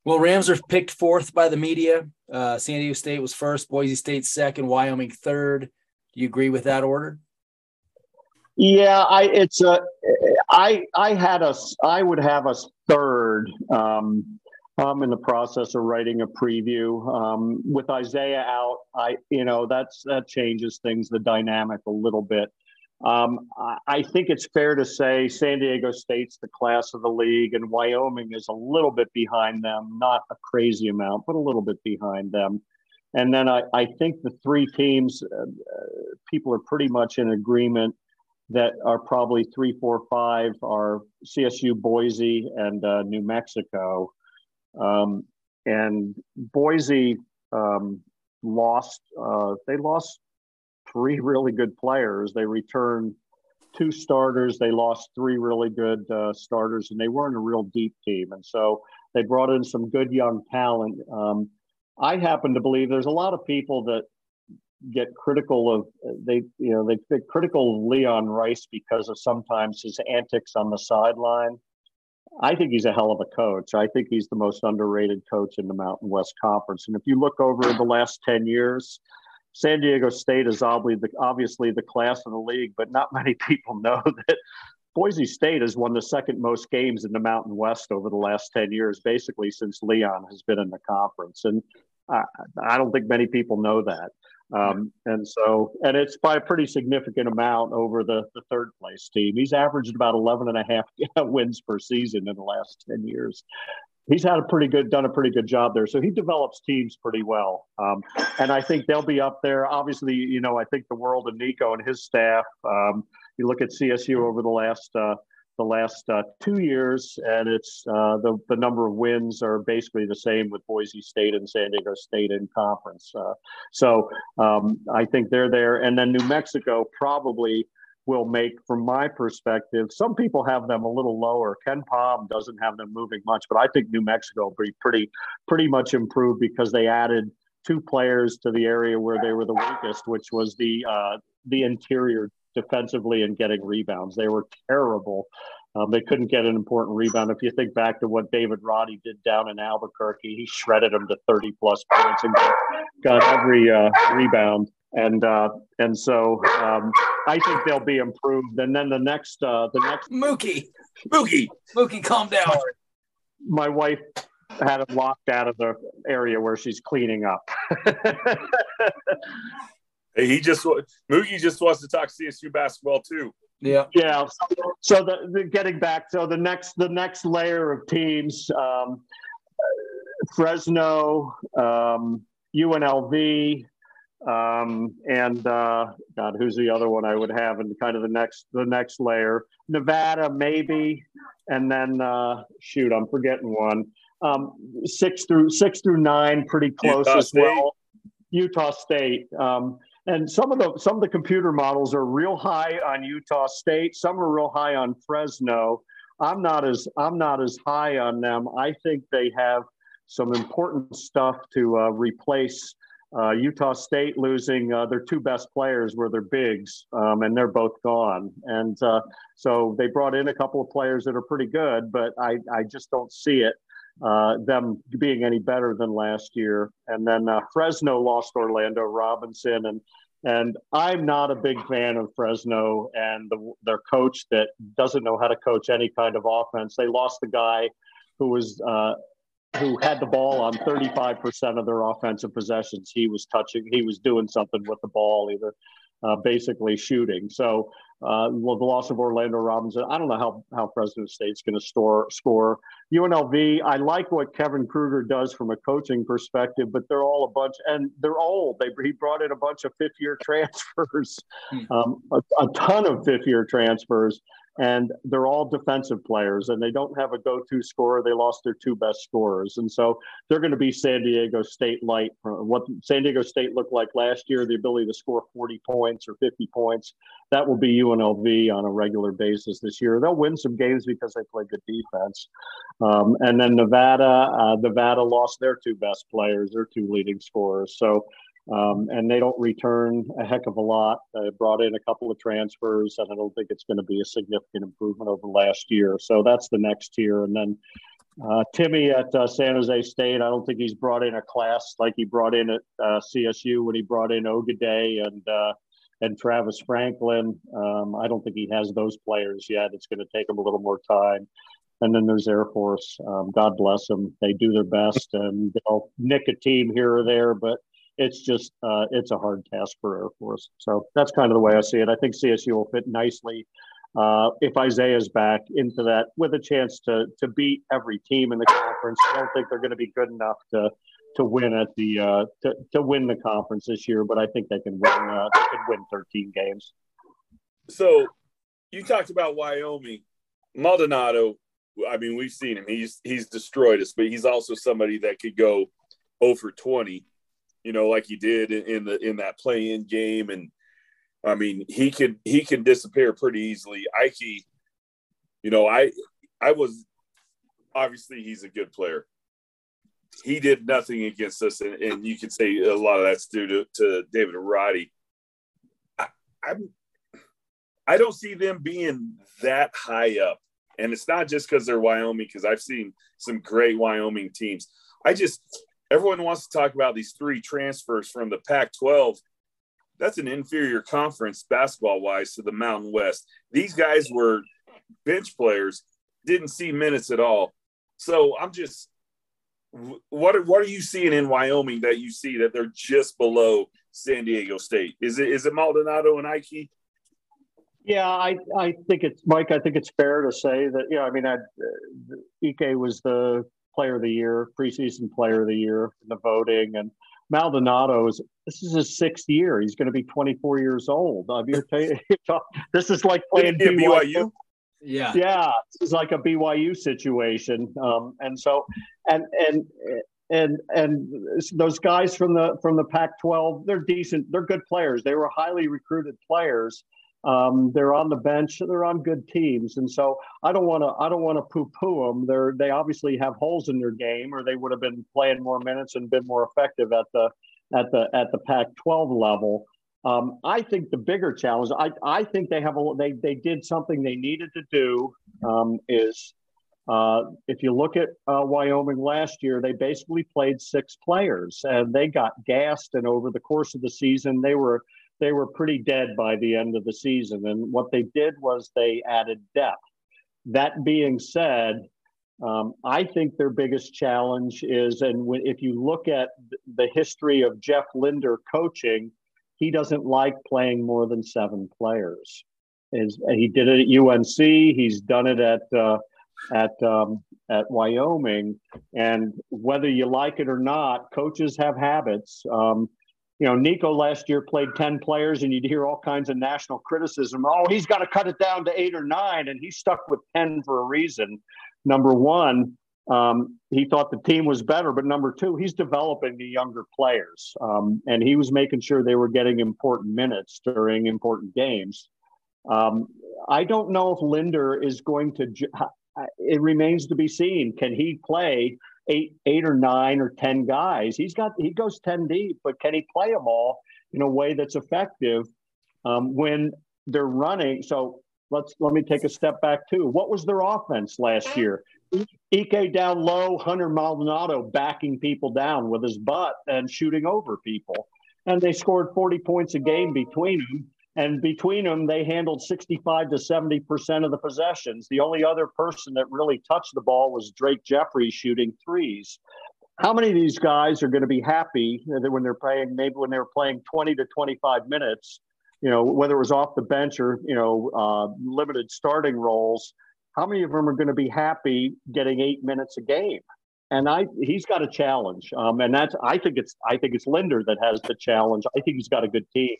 Well rams are picked fourth by the media. Uh, san diego state was first boise state second wyoming third. Do you agree with that order yeah i it's a i i had a i would have a third um I'm in the process of writing a preview. Um, with Isaiah out, I you know that's that changes things, the dynamic a little bit. Um, I, think it's fair to say San Diego State's the class of the league, and Wyoming is a little bit behind them, not a crazy amount, but a little bit behind them. And then I, I think the three teams, uh, people are pretty much in agreement that are probably three, four, five are CSU, Boise, and uh, New Mexico. Um, and Boise um, lost, uh, they lost three really good players. They returned two starters. They lost three really good uh, starters, and they weren't a real deep team. And so they brought in some good young talent. Um, I happen to believe there's a lot of people that get critical of they you know they get critical of Leon Rice because of sometimes his antics on the sideline. I think he's a hell of a coach. I think he's the most underrated coach in the Mountain West Conference. And if you look over the last 10 years, San Diego State is obviously the, obviously the class of the league, but not many people know that Boise State has won the second most games in the Mountain West over the last 10 years, basically since Leon has been in the conference. And I, I don't think many people know that. Um, and so, and it's by a pretty significant amount over the, the third place team. He's averaged about 11 and a half wins per season in the last 10 years. He's had a pretty good, done a pretty good job there. So he develops teams pretty well. Um, and I think they'll be up there. Obviously, you know, I think the world of Niko and his staff. Um, you look at CSU over the last uh, the last uh, two years, and it's uh, the the number of wins are basically the same with Boise State and San Diego State in conference. Uh, so um, I think they're there, and then New Mexico probably will make, from my perspective, some people have them a little lower. KenPom doesn't have them moving much, but I think New Mexico will be pretty pretty much improved because they added two players to the area where they were the weakest, which was the uh, the interior defensively and getting rebounds. They were terrible. Um, they couldn't get an important rebound. If you think back to what David Roddy did down in Albuquerque, he shredded them to 30 plus points and got, every uh, rebound. And uh, and so um, I think they'll be improved. And then the next uh, the next Mookie Mookie Mookie, calm down. My wife had him locked out of the area where she's cleaning up. Hey, he just Mookie just wants to talk CSU basketball too. Yeah, yeah. So, so the, the, getting back, so the next the next layer of teams, um, Fresno, um, UNLV, um, and uh, God, who's the other one I would have in kind of the next the next layer? Nevada, maybe, and then uh, shoot, I'm forgetting one. Um, six through six through nine, pretty close Utah as State. well. Utah State. Um, and some of the some of the computer models are real high on Utah State. Some are real high on Fresno. I'm not as I'm not as high on them. I think they have some important stuff to uh, replace. Uh, Utah State losing uh, their two best players were their bigs, um, and they're both gone. And uh, so they brought in a couple of players that are pretty good, but I, I just don't see it uh, them being any better than last year. And then uh, Fresno lost Orlando Robinson, and and I'm not a big fan of Fresno and the, their coach that doesn't know how to coach any kind of offense. They lost the guy who was uh, who had the ball on 35% of their offensive possessions. He was touching, he was doing something with the ball, either uh, basically shooting. So uh, the loss of Orlando Robinson, I don't know how, how Fresno State's going to store score. UNLV, I like what Kevin Kruger does from a coaching perspective, but they're all a bunch, and they're old. They, he brought in a bunch of fifth year transfers, hmm. um, a, a ton of fifth year transfers. And they're all defensive players and they don't have a go-to scorer. They lost their two best scorers. And so they're going to be san diego state light what san diego state looked like last year the ability to score 40 points or 50 points. That will be unlv on a regular basis this year. They'll win some games because they play good defense. Um, and then nevada uh, nevada lost their two best players their two leading scorers. So um, and they don't return a heck of a lot. They brought in a couple of transfers, and I don't think it's going to be a significant improvement over last year. So that's the next tier. And then uh, Timmy at uh, San Jose State, I don't think he's brought in a class like he brought in at uh, CSU when he brought in Ogaday and uh, and Travis Franklin. Um, I don't think he has those players yet. It's going to take him a little more time. And then there's Air Force. Um, God bless them. They do their best and they'll nick a team here or there, but it's just uh, it's a hard task for Air Force. So that's kind of the way I see it. I think CSU will fit nicely uh, if Isaiah's back into that with a chance to to beat every team in the conference. I don't think they're going to be good enough to to win at the uh, to, to win the conference this year, but I think they can win. Uh, they can win 13 games. So you talked about Wyoming, Maldonado. I mean, we've seen him. He's he's destroyed us, but he's also somebody that could go over 20 you know, like he did in the in that play-in game. And I mean, he could he can disappear pretty easily. Ike, you know, I I was obviously he's a good player. He did nothing against us, and, and you could say a lot of that's due to, to David Roddy. I, I'm I don't see them being that high up. And it's not just because they're Wyoming, because I've seen some great Wyoming teams. I just everyone wants to talk about these three transfers from the Pac 12. That's an inferior conference basketball wise to the Mountain West. These guys were bench players, didn't see minutes at all. So I'm just, what are, what are you seeing in Wyoming that you see that they're just below San Diego State? Is it is it Maldonado and Ike? Yeah, I, I think it's Mike. I think it's fair to say that yeah. I mean, I, uh, was the player of the year, preseason player of the year in the voting. And Maldonado is this is his sixth year. He's going to be 24 years old. I mean, this is like playing BYU. BYU. Yeah, yeah, this is like a BYU situation. Um, and so, and and and and those guys from the from the Pac-12, they're decent. They're good players. They were highly recruited players. Um, they're on the bench. They're on good teams, and so I don't want to. I don't want to poo-poo them. They're they obviously have holes in their game, or they would have been playing more minutes and been more effective at the at the at the Pac-12 level. Um, I think the bigger challenge. I I think they have a they they did something they needed to do. Um, is uh, if you look at uh, Wyoming last year, they basically played six players and they got gassed. And over the course of the season, they were they were pretty dead by the end of the season. And what they did was they added depth. That being said, um, I think their biggest challenge is, and if you look at the history of Jeff Linder coaching, he doesn't like playing more than seven players. Is he did it at UNC? He's done it at uh, at um, at Wyoming, and whether you like it or not, coaches have habits. Um, you know, Niko last year played 10 players and you'd hear all kinds of national criticism. Oh, he's got to cut it down to eight or nine. And he stuck with 10 for a reason. Number one, um, he thought the team was better. But number two, he's developing the younger players. Um, and he was making sure they were getting important minutes during important games. Um, I don't know if Linder is going to, it remains to be seen. Can he play eight, eight or nine or ten guys. He's got he goes ten deep, but can he play them all in a way that's effective um, when they're running? So let's let me take a step back too. What was their offense last year? Ike down low, Hunter Maldonado backing people down with his butt and shooting over people, and they scored forty points a game between them. And between them, they handled 65 to 70% of the possessions. The only other person that really touched the ball was Drake Jeffries shooting threes. How many of these guys are going to be happy that when they're playing, maybe when they're playing 20 to 25 minutes, you know, whether it was off the bench or, you know, uh, limited starting roles, how many of them are going to be happy getting eight minutes a game? and I he's got a challenge. Um, and that's I think it's I think it's Linder that has the challenge. I think he's got a good team.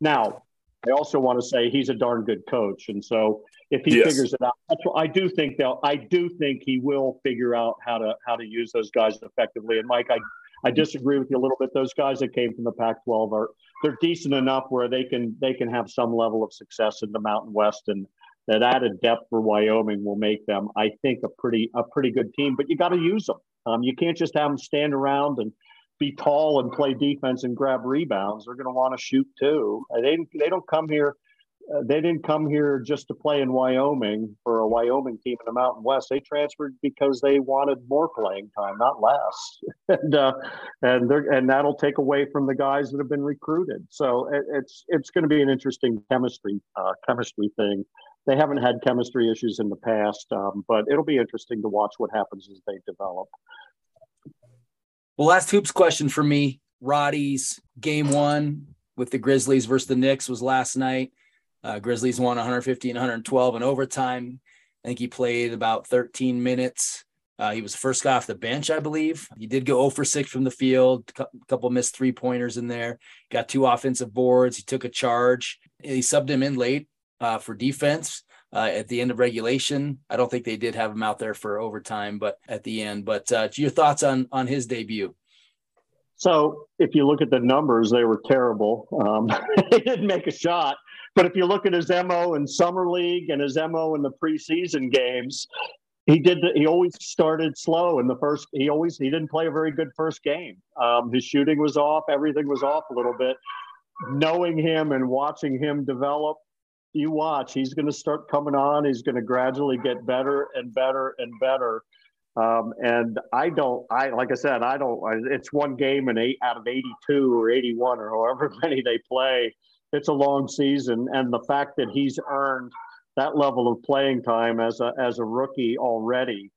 Now, I also want to say he's a darn good coach. And so if he yes. figures it out. That's what I do think they'll. I do think he will figure out how to how to use those guys effectively. And Mike, I I disagree with you a little bit. Those guys that came from the Pac-12 are they're decent enough where they can they can have some level of success in the Mountain West, and that added depth for Wyoming will make them, I think, a pretty a pretty good team. But you got to use them. Um, you can't just have them stand around and be tall and play defense and grab rebounds. They're going to want to shoot too. They they don't come here uh, they didn't come here just to play in Wyoming for a Wyoming team in the Mountain West. They transferred because they wanted more playing time, not less. and uh, and and that'll take away from the guys that have been recruited. So it, it's it's going to be an interesting chemistry uh, chemistry thing. They haven't had chemistry issues in the past, um, but it'll be interesting to watch what happens as they develop. Well, last hoops question for me. Roddy's game one with the Grizzlies versus the Knicks was last night uh, Grizzlies won 150 and 112 in overtime. I think he played about 13 minutes. Uh, he was first guy off the bench, I believe. He did go 0 for 6 from the field, a couple missed three pointers in there, got two offensive boards. He took a charge. He subbed him in late uh, for defense. Uh, at the end of regulation. I don't think they did have him out there for overtime, but at the end. But uh, your thoughts on on his debut? So, if you look at the numbers, they were terrible. Um, he didn't make a shot. But if you look at his mo in summer league and his mo in the preseason games, he did. The, he always started slow in the first. He always he didn't play a very good first game. Um, his shooting was off. Everything was off a little bit. Knowing him and watching him develop, you watch. He's going to start coming on. He's going to gradually get better and better and better. Um, and I don't, I like I said, I don't. It's one game and eight out of eighty-two or eighty-one or however many they play it's a long season, and the fact that he's earned that level of playing time as a as a rookie already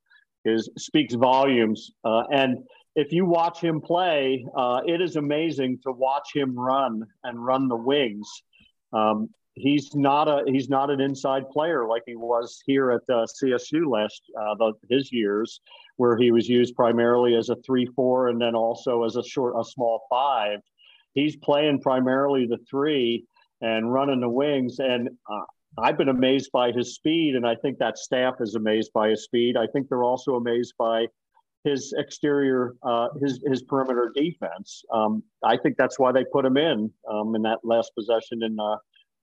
is speaks volumes. Uh, and if you watch him play, uh, it is amazing to watch him run and run the wings. Um, he's not a he's not an inside player like he was here at uh, CSU last uh, the, his years, where he was used primarily as a three four and then also as a short a small five he's playing primarily the three and running the wings. And uh, I've been amazed by his speed, and I think that staff is amazed by his speed. I think they're also amazed by his exterior, uh, his his perimeter defense. Um, I think that's why they put him in um, in that last possession in uh,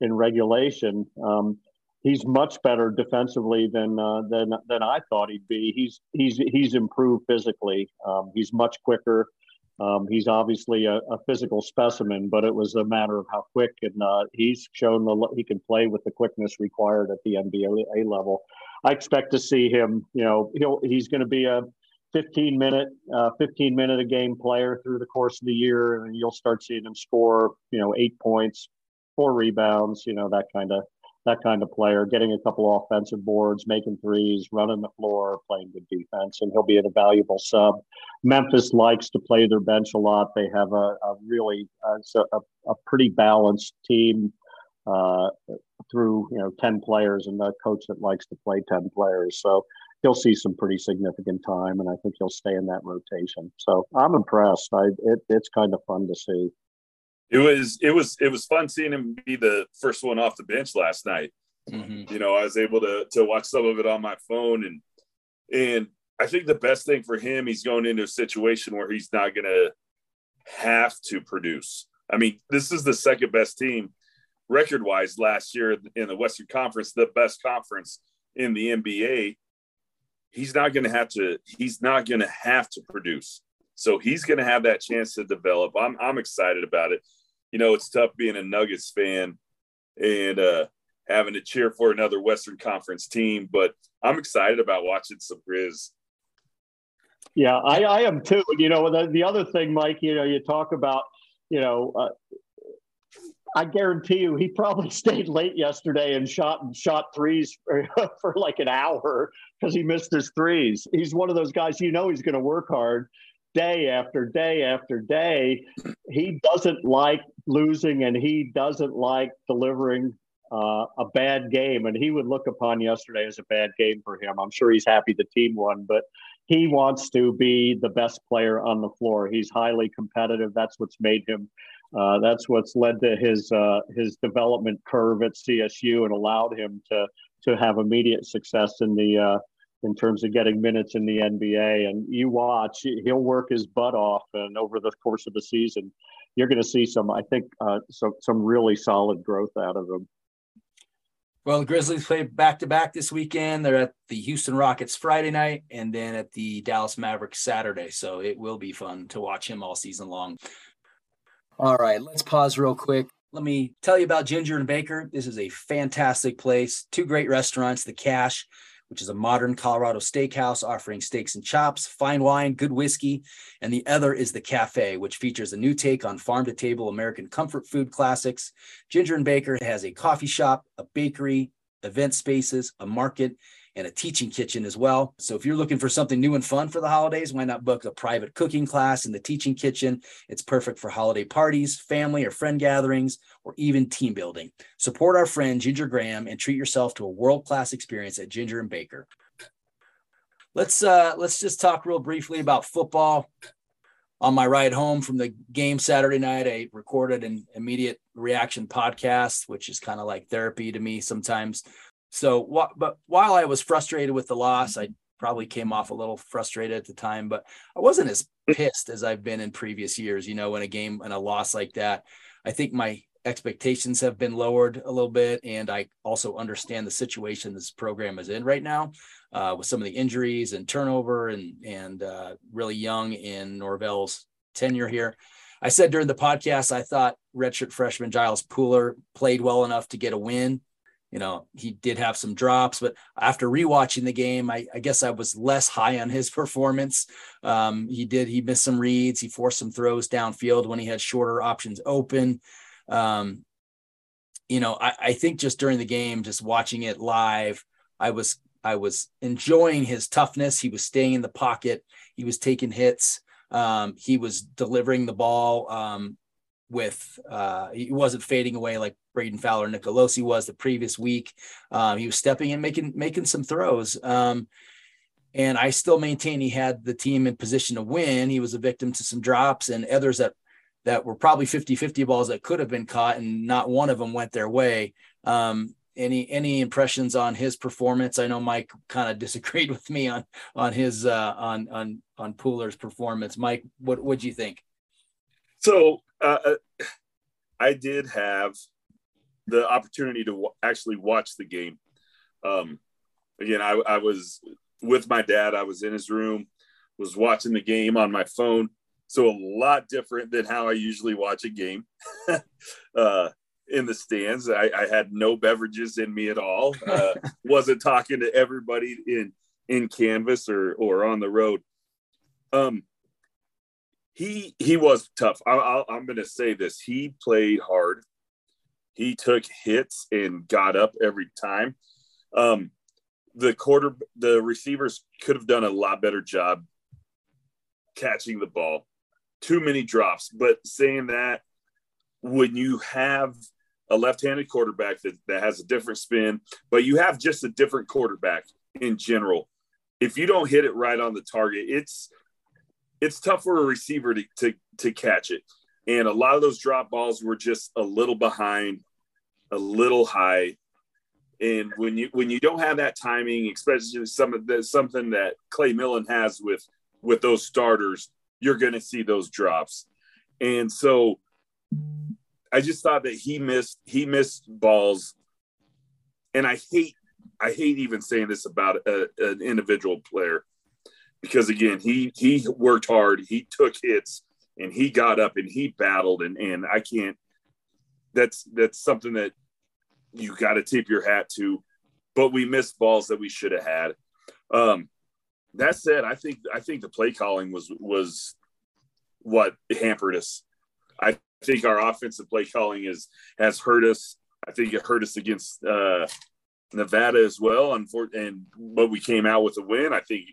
in regulation. Um, he's much better defensively than uh, than than I thought he'd be. He's he's he's improved physically. Um, he's much quicker. Um, he's obviously a, a, physical specimen, but it was a matter of how quick, and uh, he's shown the he can play with the quickness required at the NBA level. I expect to see him. You know, he'll he's going to be a 15 minute, uh, 15 minute a game player through the course of the year, and you'll start seeing him score. You know, eight points, four rebounds. You know, that kind of that kind of player, getting a couple offensive boards, making threes, running the floor, playing good defense, and he'll be a valuable sub. Memphis likes to play their bench a lot. They have a, a really uh, a, a, pretty balanced team uh, through you know ten players, and the coach that likes to play ten players. So he'll see some pretty significant time, and I think he'll stay in that rotation. So I'm impressed. I it, it's kind of fun to see it was it was it was fun seeing him be the first one off the bench last night. Mm-hmm. You know, I was able to to watch some of it on my phone, and and I think the best thing for him, he's going into a situation where he's not going to have to produce. I mean, this is the second best team record wise last year in the Western Conference, the best conference in the NBA. He's not going to have to. He's not going to have to produce. So he's going to have that chance to develop. I'm I'm excited about it you know, it's tough being a Nuggets fan and uh, having to cheer for another Western Conference team, but I'm excited about watching some Grizz. Yeah, I, I am too. You know, the, the other thing, Mike, you know, you talk about, you know, uh, I guarantee you, he probably stayed late yesterday and shot and shot threes for, for like an hour because he missed his threes. He's one of those guys you know he's going to work hard, day after day after day. He doesn't like losing and he doesn't like delivering uh, a bad game. And he would look upon yesterday as a bad game for him. I'm sure he's happy the team won, but he wants to be the best player on the floor. He's highly competitive. That's what's made him. Uh, that's what's led to his uh, his development curve at CSU and allowed him to to have immediate success in the uh, in terms of getting minutes in the NBA. And you watch, he'll work his butt off, and over the course of the season, you're going to see some, I think, uh, some some really solid growth out of him. Well, the Grizzlies play back to back this weekend. They're at the Houston Rockets Friday night and then at the Dallas Mavericks Saturday. So it will be fun to watch him all season long. All right, let's pause real quick. Let me tell you about Ginger and Baker. This is a fantastic place. Two great restaurants, The Cache which is a modern Colorado steakhouse offering steaks and chops, fine wine, good whiskey. And the other is the Cafe, which features a new take on farm to table American comfort food classics. Ginger and Baker has a coffee shop, a bakery, event spaces, a market, and a teaching kitchen as well. So if you're looking for something new and fun for the holidays, why not book a private cooking class in the teaching kitchen? It's perfect for holiday parties, family or friend gatherings, or even team building. Support our friend Ginger Graham and treat yourself to a world-class experience at Ginger and Baker. Let's uh let's just talk real briefly about football. On my ride home from the game Saturday night, I recorded an immediate reaction podcast, which is kind of like therapy to me sometimes. So, what, but while I was frustrated with the loss, I probably came off a little frustrated at the time, but I wasn't as pissed as I've been in previous years. You know, in a game and a loss like that, I think my expectations have been lowered a little bit, and I also understand the situation this program is in right now, uh, with some of the injuries and turnover, and and uh, really young in Norvell's tenure here. I said during the podcast I thought redshirt freshman Giles Pooler played well enough to get a win you know, he did have some drops, but after rewatching the game, I, I guess I was less high on his performance. Um, he did, he missed some reads. He forced some throws downfield when he had shorter options open. Um, you know, I, I think just during the game, just watching it live, I was, I was enjoying his toughness. He was staying in the pocket. He was taking hits. Um, he was delivering the ball um, with uh, he wasn't fading away like Brayden Fowler Nicolosi was the previous week. Um, he was stepping in, making making some throws. Um, and I still maintain he had the team in position to win. He was a victim to some drops and others that that were probably 50-50 balls that could have been caught and not one of them went their way. Um, any any impressions on his performance? I know Mike kind of disagreed with me on on his uh, on on on Pooler's performance. Mike, what do you think? So uh, uh, I did have the opportunity to w- actually watch the game. Um, again, I, I, was with my dad. I was in his room, was watching the game on my phone. So a lot different than how I usually watch a game. uh, in the stands, I, I, had no beverages in me at all. Uh, wasn't talking to everybody in in canvas or or on the road. Um, he he was tough. I, am going to say this: he played hard. He took hits and got up every time. Um, the quarter, the receivers could have done a lot better job catching the ball. Too many drops. But saying that, when you have a left-handed quarterback that, that has a different spin, but you have just a different quarterback in general. If you don't hit it right on the target, it's it's tough for a receiver to, to, to catch it. And a lot of those drop balls were just a little behind, a little high. And when you when you don't have that timing, especially some of the, something that Clay Millen has with with those starters, you're going to see those drops. And so I just thought that he missed he missed balls. And I hate I hate even saying this about a, an individual player because again, he he worked hard, he took hits, and he got up and he battled, and and I can't. That's that's something that you got to tip your hat to. But we missed balls that we should have had. Um, that said, I think I think the play calling was was what hampered us. I think our offensive play calling is has hurt us. I think it hurt us against uh, Nevada as well. And, for, and but we came out with a win. I think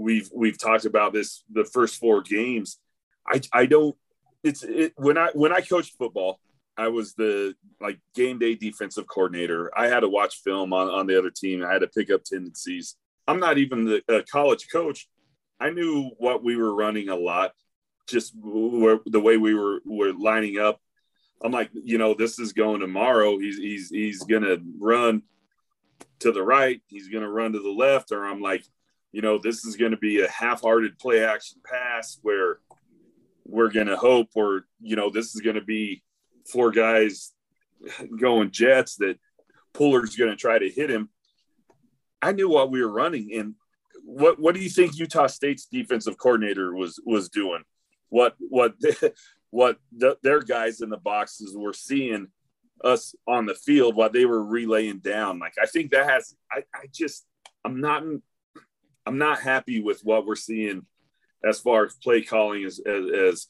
we've we've talked about this the first four games. I I don't. It's it, when I when I coached football, I was the like game day defensive coordinator. I had to watch film on on the other team. I had to pick up tendencies. I'm not even the college coach. I knew what we were running a lot, just where, the way we were were lining up. I'm like, you know, this is going tomorrow. He's he's he's gonna run to the right, he's to run to the left, or I'm like, you know, this is going to be a half-hearted play action pass where we're going to hope, or you know, this is going to be four guys going jets that Pooler's going to try to hit him. I knew what we were running, and what what do you think Utah State's defensive coordinator was was doing? What what what the, their guys in the boxes were seeing us on the field while they were relaying down. Like I think that has I, I just I'm not I'm not happy with what we're seeing as far as play calling as as, as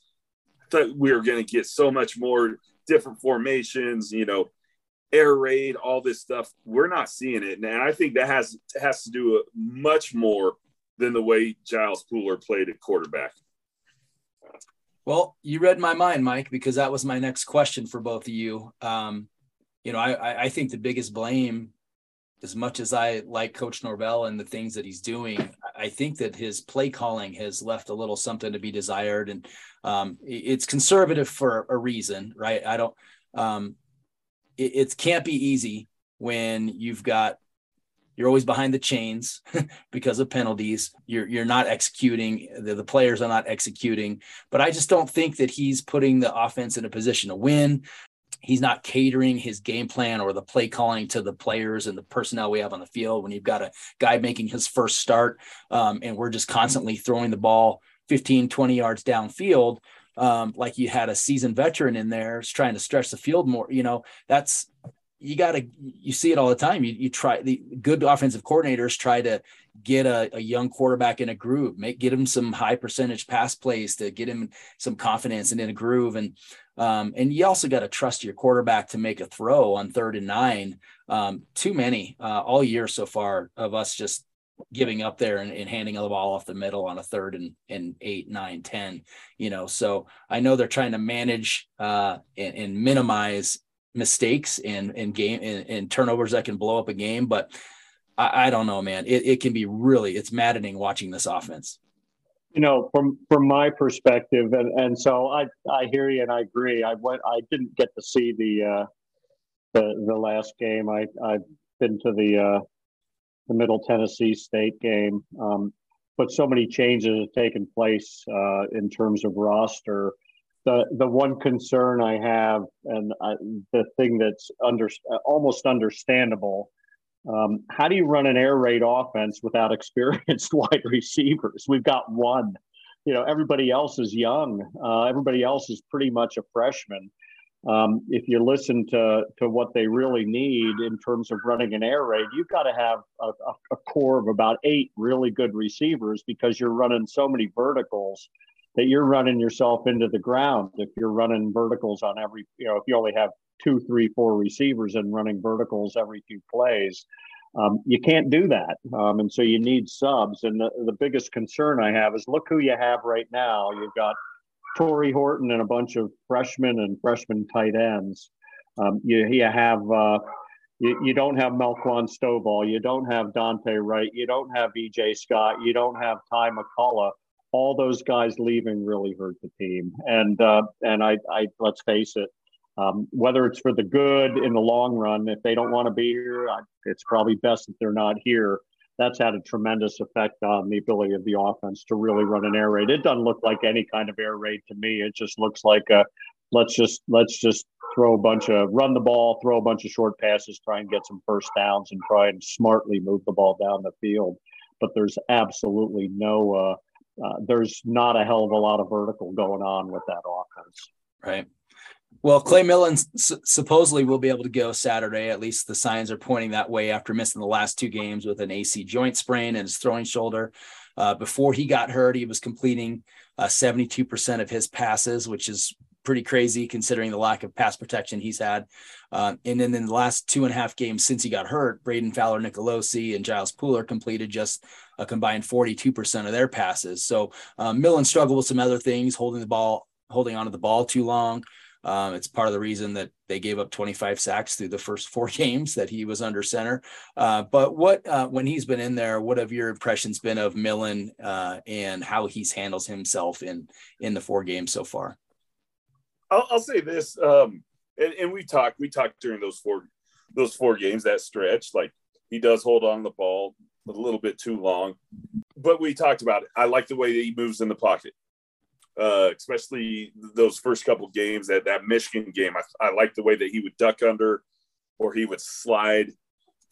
thought we were going to get so much more different formations, you know, air raid, all this stuff. We're not seeing it, and I think that has has to do much more than the way Giles Pooler played at quarterback. Well, you read my mind, Mike, because that was my next question for both of you. Um, you know, I, I think the biggest blame, as much as I like Coach Norvell and the things that he's doing, I think that his play calling has left a little something to be desired, and um, it's conservative for a reason, right? I don't. Um, it, it can't be easy when you've got you're always behind the chains because of penalties. You're you're not executing. The, the, players are not executing. But I just don't think that he's putting the offense in a position to win. He's not catering his game plan or the play calling to the players and the personnel we have on the field. When you've got a guy making his first start, um, and we're just constantly throwing the ball 15, 20 yards downfield, um, like you had a seasoned veteran in there trying to stretch the field more. You know, that's you got to you see it all the time. You, you try the good offensive coordinators try to get a, a, young quarterback in a groove make get him some high percentage pass plays to get him some confidence and in a groove. And um, and you also got to trust your quarterback to make a throw on third and nine. Um, too many uh, all year so far of us just giving up there and, and, handing the ball off the middle on a third and, and eight, nine, ten, you know. So I know they're trying to manage uh, and, and minimize mistakes and and game and, and, turnovers that can blow up a game. But I, I don't know, man. It, it can be really it's maddening watching this offense. You know, from from my perspective, and, and so I I hear you and I agree. I went I didn't get to see the uh, the the last game. I I've been to the uh, the Middle Tennessee State game, um, but so many changes have taken place uh, in terms of roster the the one concern I have, and I, the thing that's under almost understandable, um, how do you run an air raid offense without experienced wide receivers? We've got one. You know, everybody else is young. Uh, everybody else is pretty much a freshman. Um, if you listen to to what they really need in terms of running an air raid, you've got to have a, a, a core of about eight really good receivers because you're running so many verticals that you're running yourself into the ground if you're running verticals on every you know if you only have two three four receivers and running verticals every two plays um, you can't do that um, and so you need subs and the, the biggest concern i have is look who you have right now you've got Tory Horton and a bunch of freshmen and freshman tight ends um, you, you have uh, you, you don't have Melquan Stovall. You don't have Dante Wright. You don't have EJ Scott. You don't have Ty McCullough all those guys leaving really hurt the team. And uh, and I, I let's face it, um, whether it's for the good in the long run, if they don't want to be here, I, it's probably best that they're not here. That's had a tremendous effect on the ability of the offense to really run an air raid. It doesn't look like any kind of air raid to me. It just looks like a let's just let's just throw a bunch of run the ball, throw a bunch of short passes, try and get some first downs, and try and smartly move the ball down the field. But there's absolutely no uh, uh, there's not a hell of a lot of vertical going on with that offense. Right. Well, Clay Millen supposedly will be able to go Saturday. At least the signs are pointing that way after missing the last two games with an AC joint sprain and his throwing shoulder. Uh, before he got hurt, he was completing uh, 72% of his passes, which is pretty crazy considering the lack of pass protection he's had. Uh, and then in the last two and a half games since he got hurt, Brayden Fowler Nicolosi and Giles Pooler completed just a combined 42% of their passes. So um, Millen struggled with some other things, holding the ball, holding onto the ball too long. Um, it's part of the reason that they gave up 25 sacks through the first four games that he was under center. Uh, but what, uh, when he's been in there, what have your impressions been of Millen uh, and how he's handles himself in in the four games so far? I'll, I'll say this, um, and, and, we talked we talked during those four those four games that stretch. Like He does hold on the ball a little bit too long, but we talked about it. I like the way that he moves in the pocket, uh, especially those first couple games. That that Michigan game, I, I like the way that he would duck under, or he would slide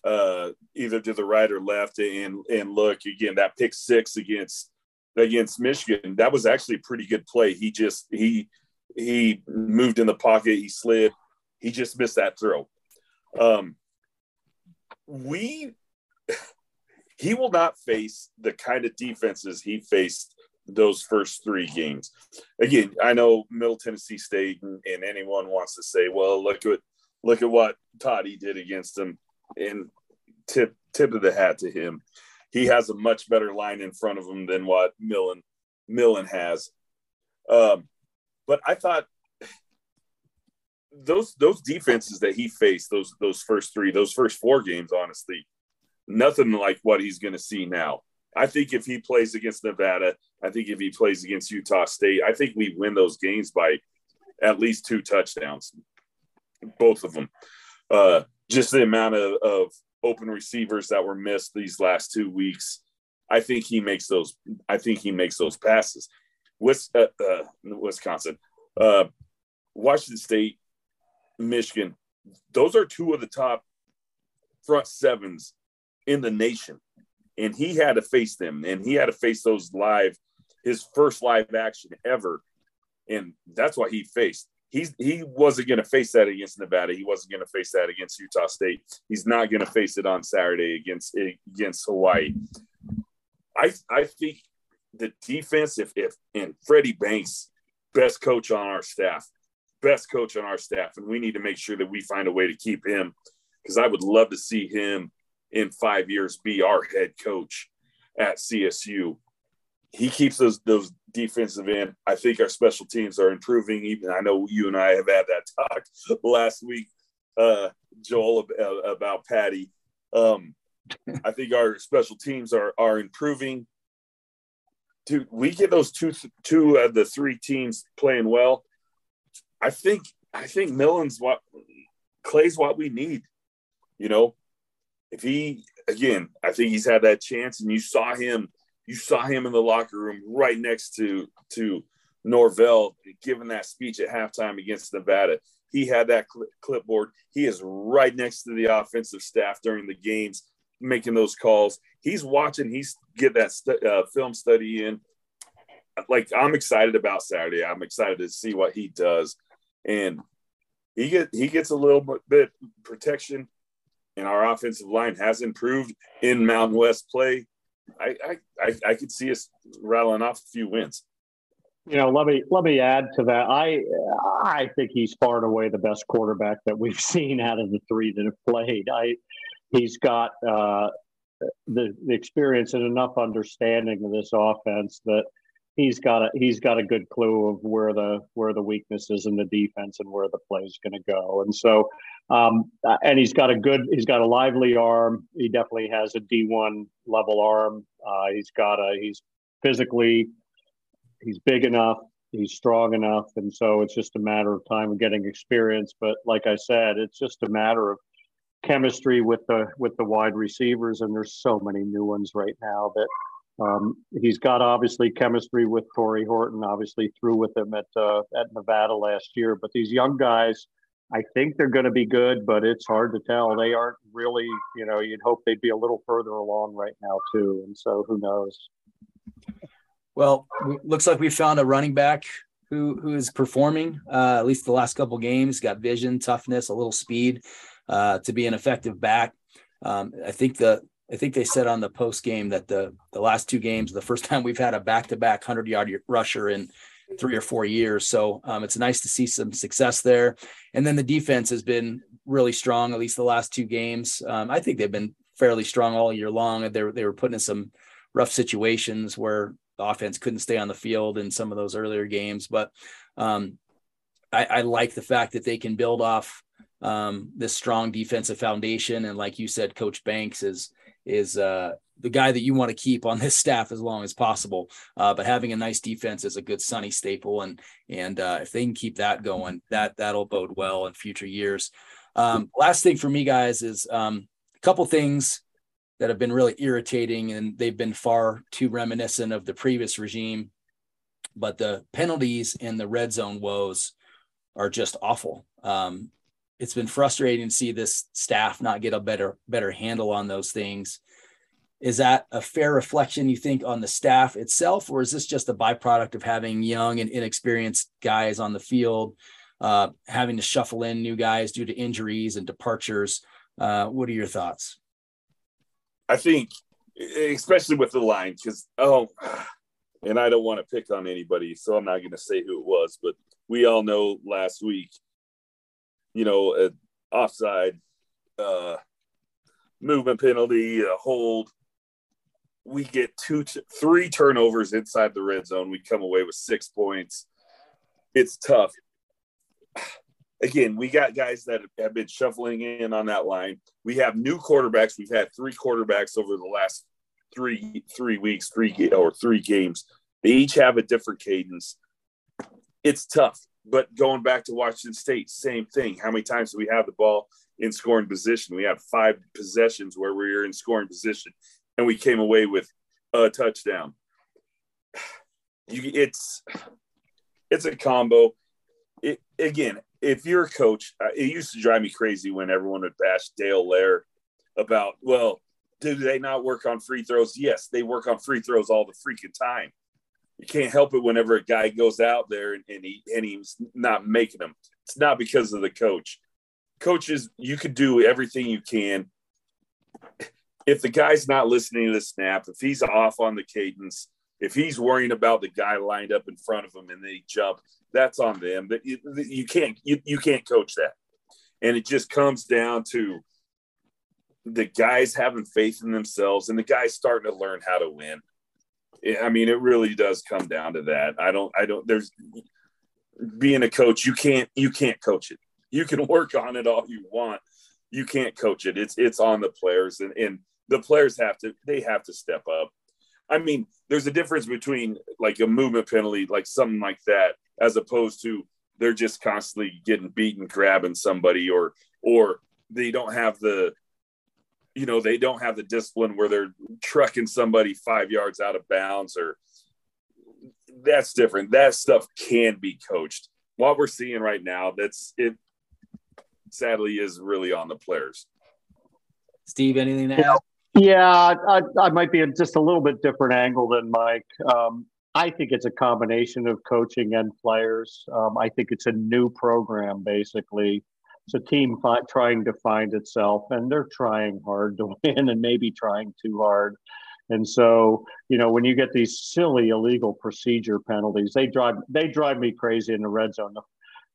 uh, either to the right or left and and look again that pick six against against Michigan that was actually a pretty good play he just he he moved in the pocket he slid he just missed that throw um we he will not face the kind of defenses he faced those first three games again I know Middle Tennessee State and, and anyone wants to say well look at look at what Toddy did against them and tip tip of the hat to him. He has a much better line in front of him than what Millen Millen has. Um, but I thought those those defenses that he faced those those first three those first four games honestly nothing like what he's going to see now i think if he plays against nevada i think if he plays against utah state i think we win those games by at least two touchdowns both of them uh, just the amount of, of open receivers that were missed these last two weeks. I think he makes those. I think he makes those passes. Uh, uh, Wisconsin, uh, Washington State, Michigan. Those are two of the top front sevens in the nation, and he had to face them, and he had to face those live. His first live action ever, and that's what he faced he's he wasn't going to face that against Nevada. He wasn't going to face that against Utah State. He's not going to face it on Saturday against against Hawaii. I I think the defense, if if and Freddie Banks, best coach on our staff, best coach on our staff, and we need to make sure that we find a way to keep him because I would love to see him in five years be our head coach at CSU he keeps those those defensive end. I think our special teams are improving. Even I know you and I have had that talk last week, uh, Joel, about Patty. Um, I think our special teams are are improving. We get those two two of the three teams playing well. I think I think Millen's what Clay's what we need. You know, if he again, I think he's had that chance, and you saw him you saw him in the locker room right next to to Norvell giving that speech at halftime against Nevada. He had that cl- clipboard. He is right next to the offensive staff during the games, making those calls. He's watching. He's get that uh, film study in. Like I'm excited about Saturday. I'm excited to see what he does, and he get he gets a little bit protection, and our offensive line has improved in Mountain West play. I, I, I could see us rattling off a few wins. You know, let me let me add to that. I I think he's far and away the best quarterback that we've seen out of the three that have played. I he's got uh, the, the experience and enough understanding of this offense that he's got a he's got a good clue of where the where the weaknesses in the defense and where the play is going to go. And so um, and he's got a good, he's got a lively arm. He definitely has a D1 level arm. Uh, he's got a, he's physically, he's big enough, he's strong enough. And so it's just a matter of time of getting experience. But like I said, it's just a matter of chemistry with the, with the wide receivers. And there's so many new ones right now that um, he's got obviously chemistry with Tory Horton, obviously through with him at, uh, at Nevada last year. But these young guys, I think they're going to be good, but it's hard to tell. They aren't really, you know, you'd hope they'd be a little further along right now, too. And so who knows? Well, looks like we found a running back who who is performing uh, at least the last couple games. Got vision, toughness, a little speed uh, to be an effective back. Um, I think the I think they said on the post game that the the last two games, the first time we've had a back to back hundred yard rusher in three or four years. So um, it's nice to see some success there. And then the defense has been really strong, at least the last two games. Um, I think they've been fairly strong all year long. They were, they were put in some rough situations where the offense couldn't stay on the field in some of those earlier games. But um, I, I, like the fact that they can build off um, this strong defensive foundation. And like you said, Coach Banks is is uh, the guy that you want to keep on this staff as long as possible. Uh, but having a nice defense is a good Sunny staple, and and uh, if they can keep that going, that that'll bode well in future years. Um, last thing for me, guys, is um, a couple things that have been really irritating and they've been far too reminiscent of the previous regime. But the penalties and the red zone woes are just awful. Um, it's been frustrating to see this staff not get a better better handle on those things. Is that a fair reflection, you think, on the staff itself, or is this just a byproduct of having young and inexperienced guys on the field, uh, having to shuffle in new guys due to injuries and departures? Uh, what are your thoughts? I think, especially with the line, because oh, and I don't want to pick on anybody, so I'm not going to say who it was, but we all know last week, you know, offside, uh, movement penalty, a hold. We get two, three turnovers inside the red zone. We come away with six points. It's tough again, we got guys that have been shuffling in on that line. We have new quarterbacks. We've had three quarterbacks over the last three three weeks, three or three games. They each have a different cadence. It's tough. But going back to Washington State, same thing. How many times do we have the ball in scoring position? We had five possessions where we were in scoring position, and we came away with a touchdown. You, it's it's a combo. It, again, if you're a coach, it used to drive me crazy when everyone would bash Dale Layer about, well, do they not work on free throws? Yes, they work on free throws all the freaking time. You can't help it whenever a guy goes out there and, and he and he's not making them. It's not because of the coach. Coaches, you could do everything you can. If the guy's not listening to the snap, if he's off on the cadence, if he's worrying about the guy lined up in front of him and they jump, that's on them. That you, you can't you, you can't coach that, and it just comes down to the guys having faith in themselves and the guys starting to learn how to win. I mean, it really does come down to that. I don't. I don't. There's being a coach. You can't. You can't coach it. You can work on it all you want. You can't coach it. It's it's on the players, and and the players have to. They have to step up. I mean, there's a difference between like a movement penalty, like something like that, as opposed to they're just constantly getting beaten, grabbing somebody, or or they don't have the, you know, they don't have the discipline where they're trucking somebody five yards out of bounds, or that's different. That stuff can be coached. What we're seeing right now, that's it. Sadly, is really on the players. Steve, anything to add? Yeah, I, I might be a, just a little bit different angle than Mike. Um, I think it's a combination of coaching and players. Um, I think it's a new program, basically. It's a team trying to find itself, and they're trying hard to win and maybe trying too hard. And so, you know, when you get these silly illegal procedure penalties, they drive they drive me crazy in the red zone.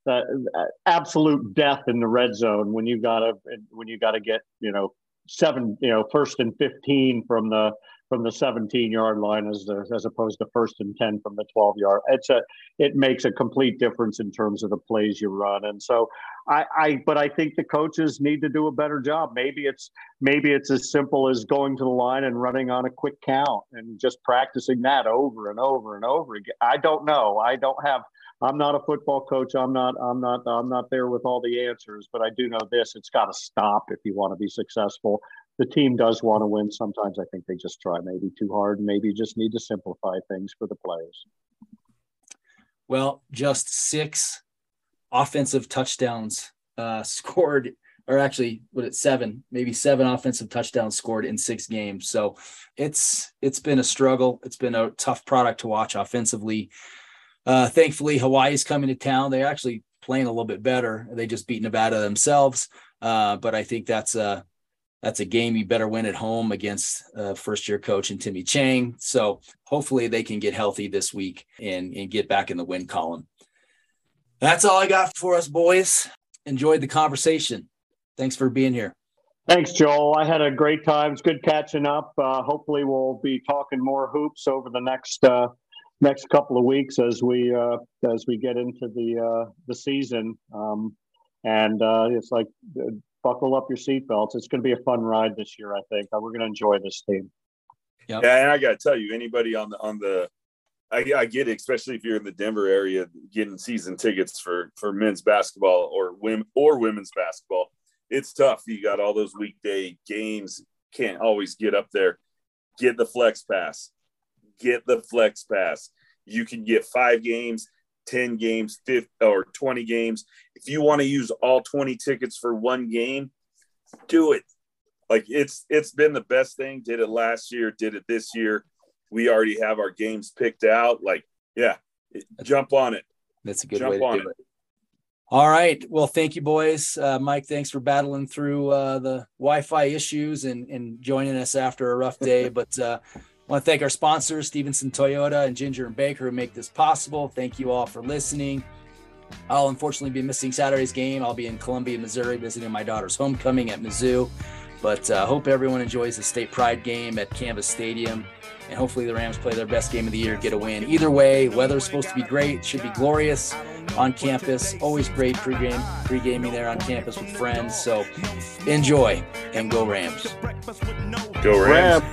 The, uh, absolute death in the red zone when you gotta when you gotta get you know seven, you know, first and 15 from the from the 17 yard line as the, as opposed to first and 10 from the 12 yard. It's a it makes a complete difference in terms of the plays you run. And so I, I but I think the coaches need to do a better job. Maybe it's maybe it's as simple as going to the line and running on a quick count and just practicing that over and over and over again. I don't know. I don't have I'm not a football coach. I'm not. I'm not. I'm not there with all the answers. But I do know this: it's got to stop if you want to be successful. The team does want to win. Sometimes I think they just try maybe too hard, and maybe just need to simplify things for the players. Well, just six offensive touchdowns uh, scored, or actually, what it seven, maybe seven offensive touchdowns scored in six games. So it's it's been a struggle. It's been a tough product to watch offensively. Uh, thankfully, Hawaii's coming to town. They're actually playing a little bit better. They just beat Nevada themselves. Uh, but I think that's a that's a game you better win at home against uh, first year coach and Timmy Chang. So hopefully they can get healthy this week and, and get back in the win column. That's all I got for us, boys. Enjoyed the conversation. Thanks for being here. Thanks, Joel. I had a great time. It's good catching up. Uh, hopefully, we'll be talking more hoops over the next uh, next couple of weeks as we uh, as we get into the uh, the season. Um, and uh, it's like uh, buckle up your seatbelts. It's going to be a fun ride this year. I think uh, we're going to enjoy this team. Yep. Yeah, and I got to tell you, anybody on the on the I, I, get it, especially if you're in the Denver area, getting season tickets for for men's basketball or women or women's basketball. It's tough. You got all those weekday games can't always get up there. Get the flex pass. Get the flex pass. You can get five games, 10 games, 50 or 20 games. If you want to use all 20 tickets for one game, do it. Like it's it's been the best thing. Did it last year, did it this year. We already have our games picked out. Like, yeah, jump on it. That's a good jump way to do it. it. All right. Well, thank you, boys. Uh, Mike, thanks for battling through uh, the Wi-Fi issues and, and joining us after a rough day. but uh, I want to thank our sponsors, Stevenson Toyota and Ginger and Baker, who make this possible. Thank you all for listening. I'll unfortunately be missing Saturday's game. I'll be in Columbia, Missouri, visiting my daughter's homecoming at Mizzou. But I uh, hope everyone enjoys the state pride game at Canvas Stadium. And hopefully the Rams play their best game of the year, get a win. Either way, weather's supposed to be great, should be glorious on campus. Always great pregame, pre-gaming there on campus with friends. So enjoy and go Rams. Go Rams.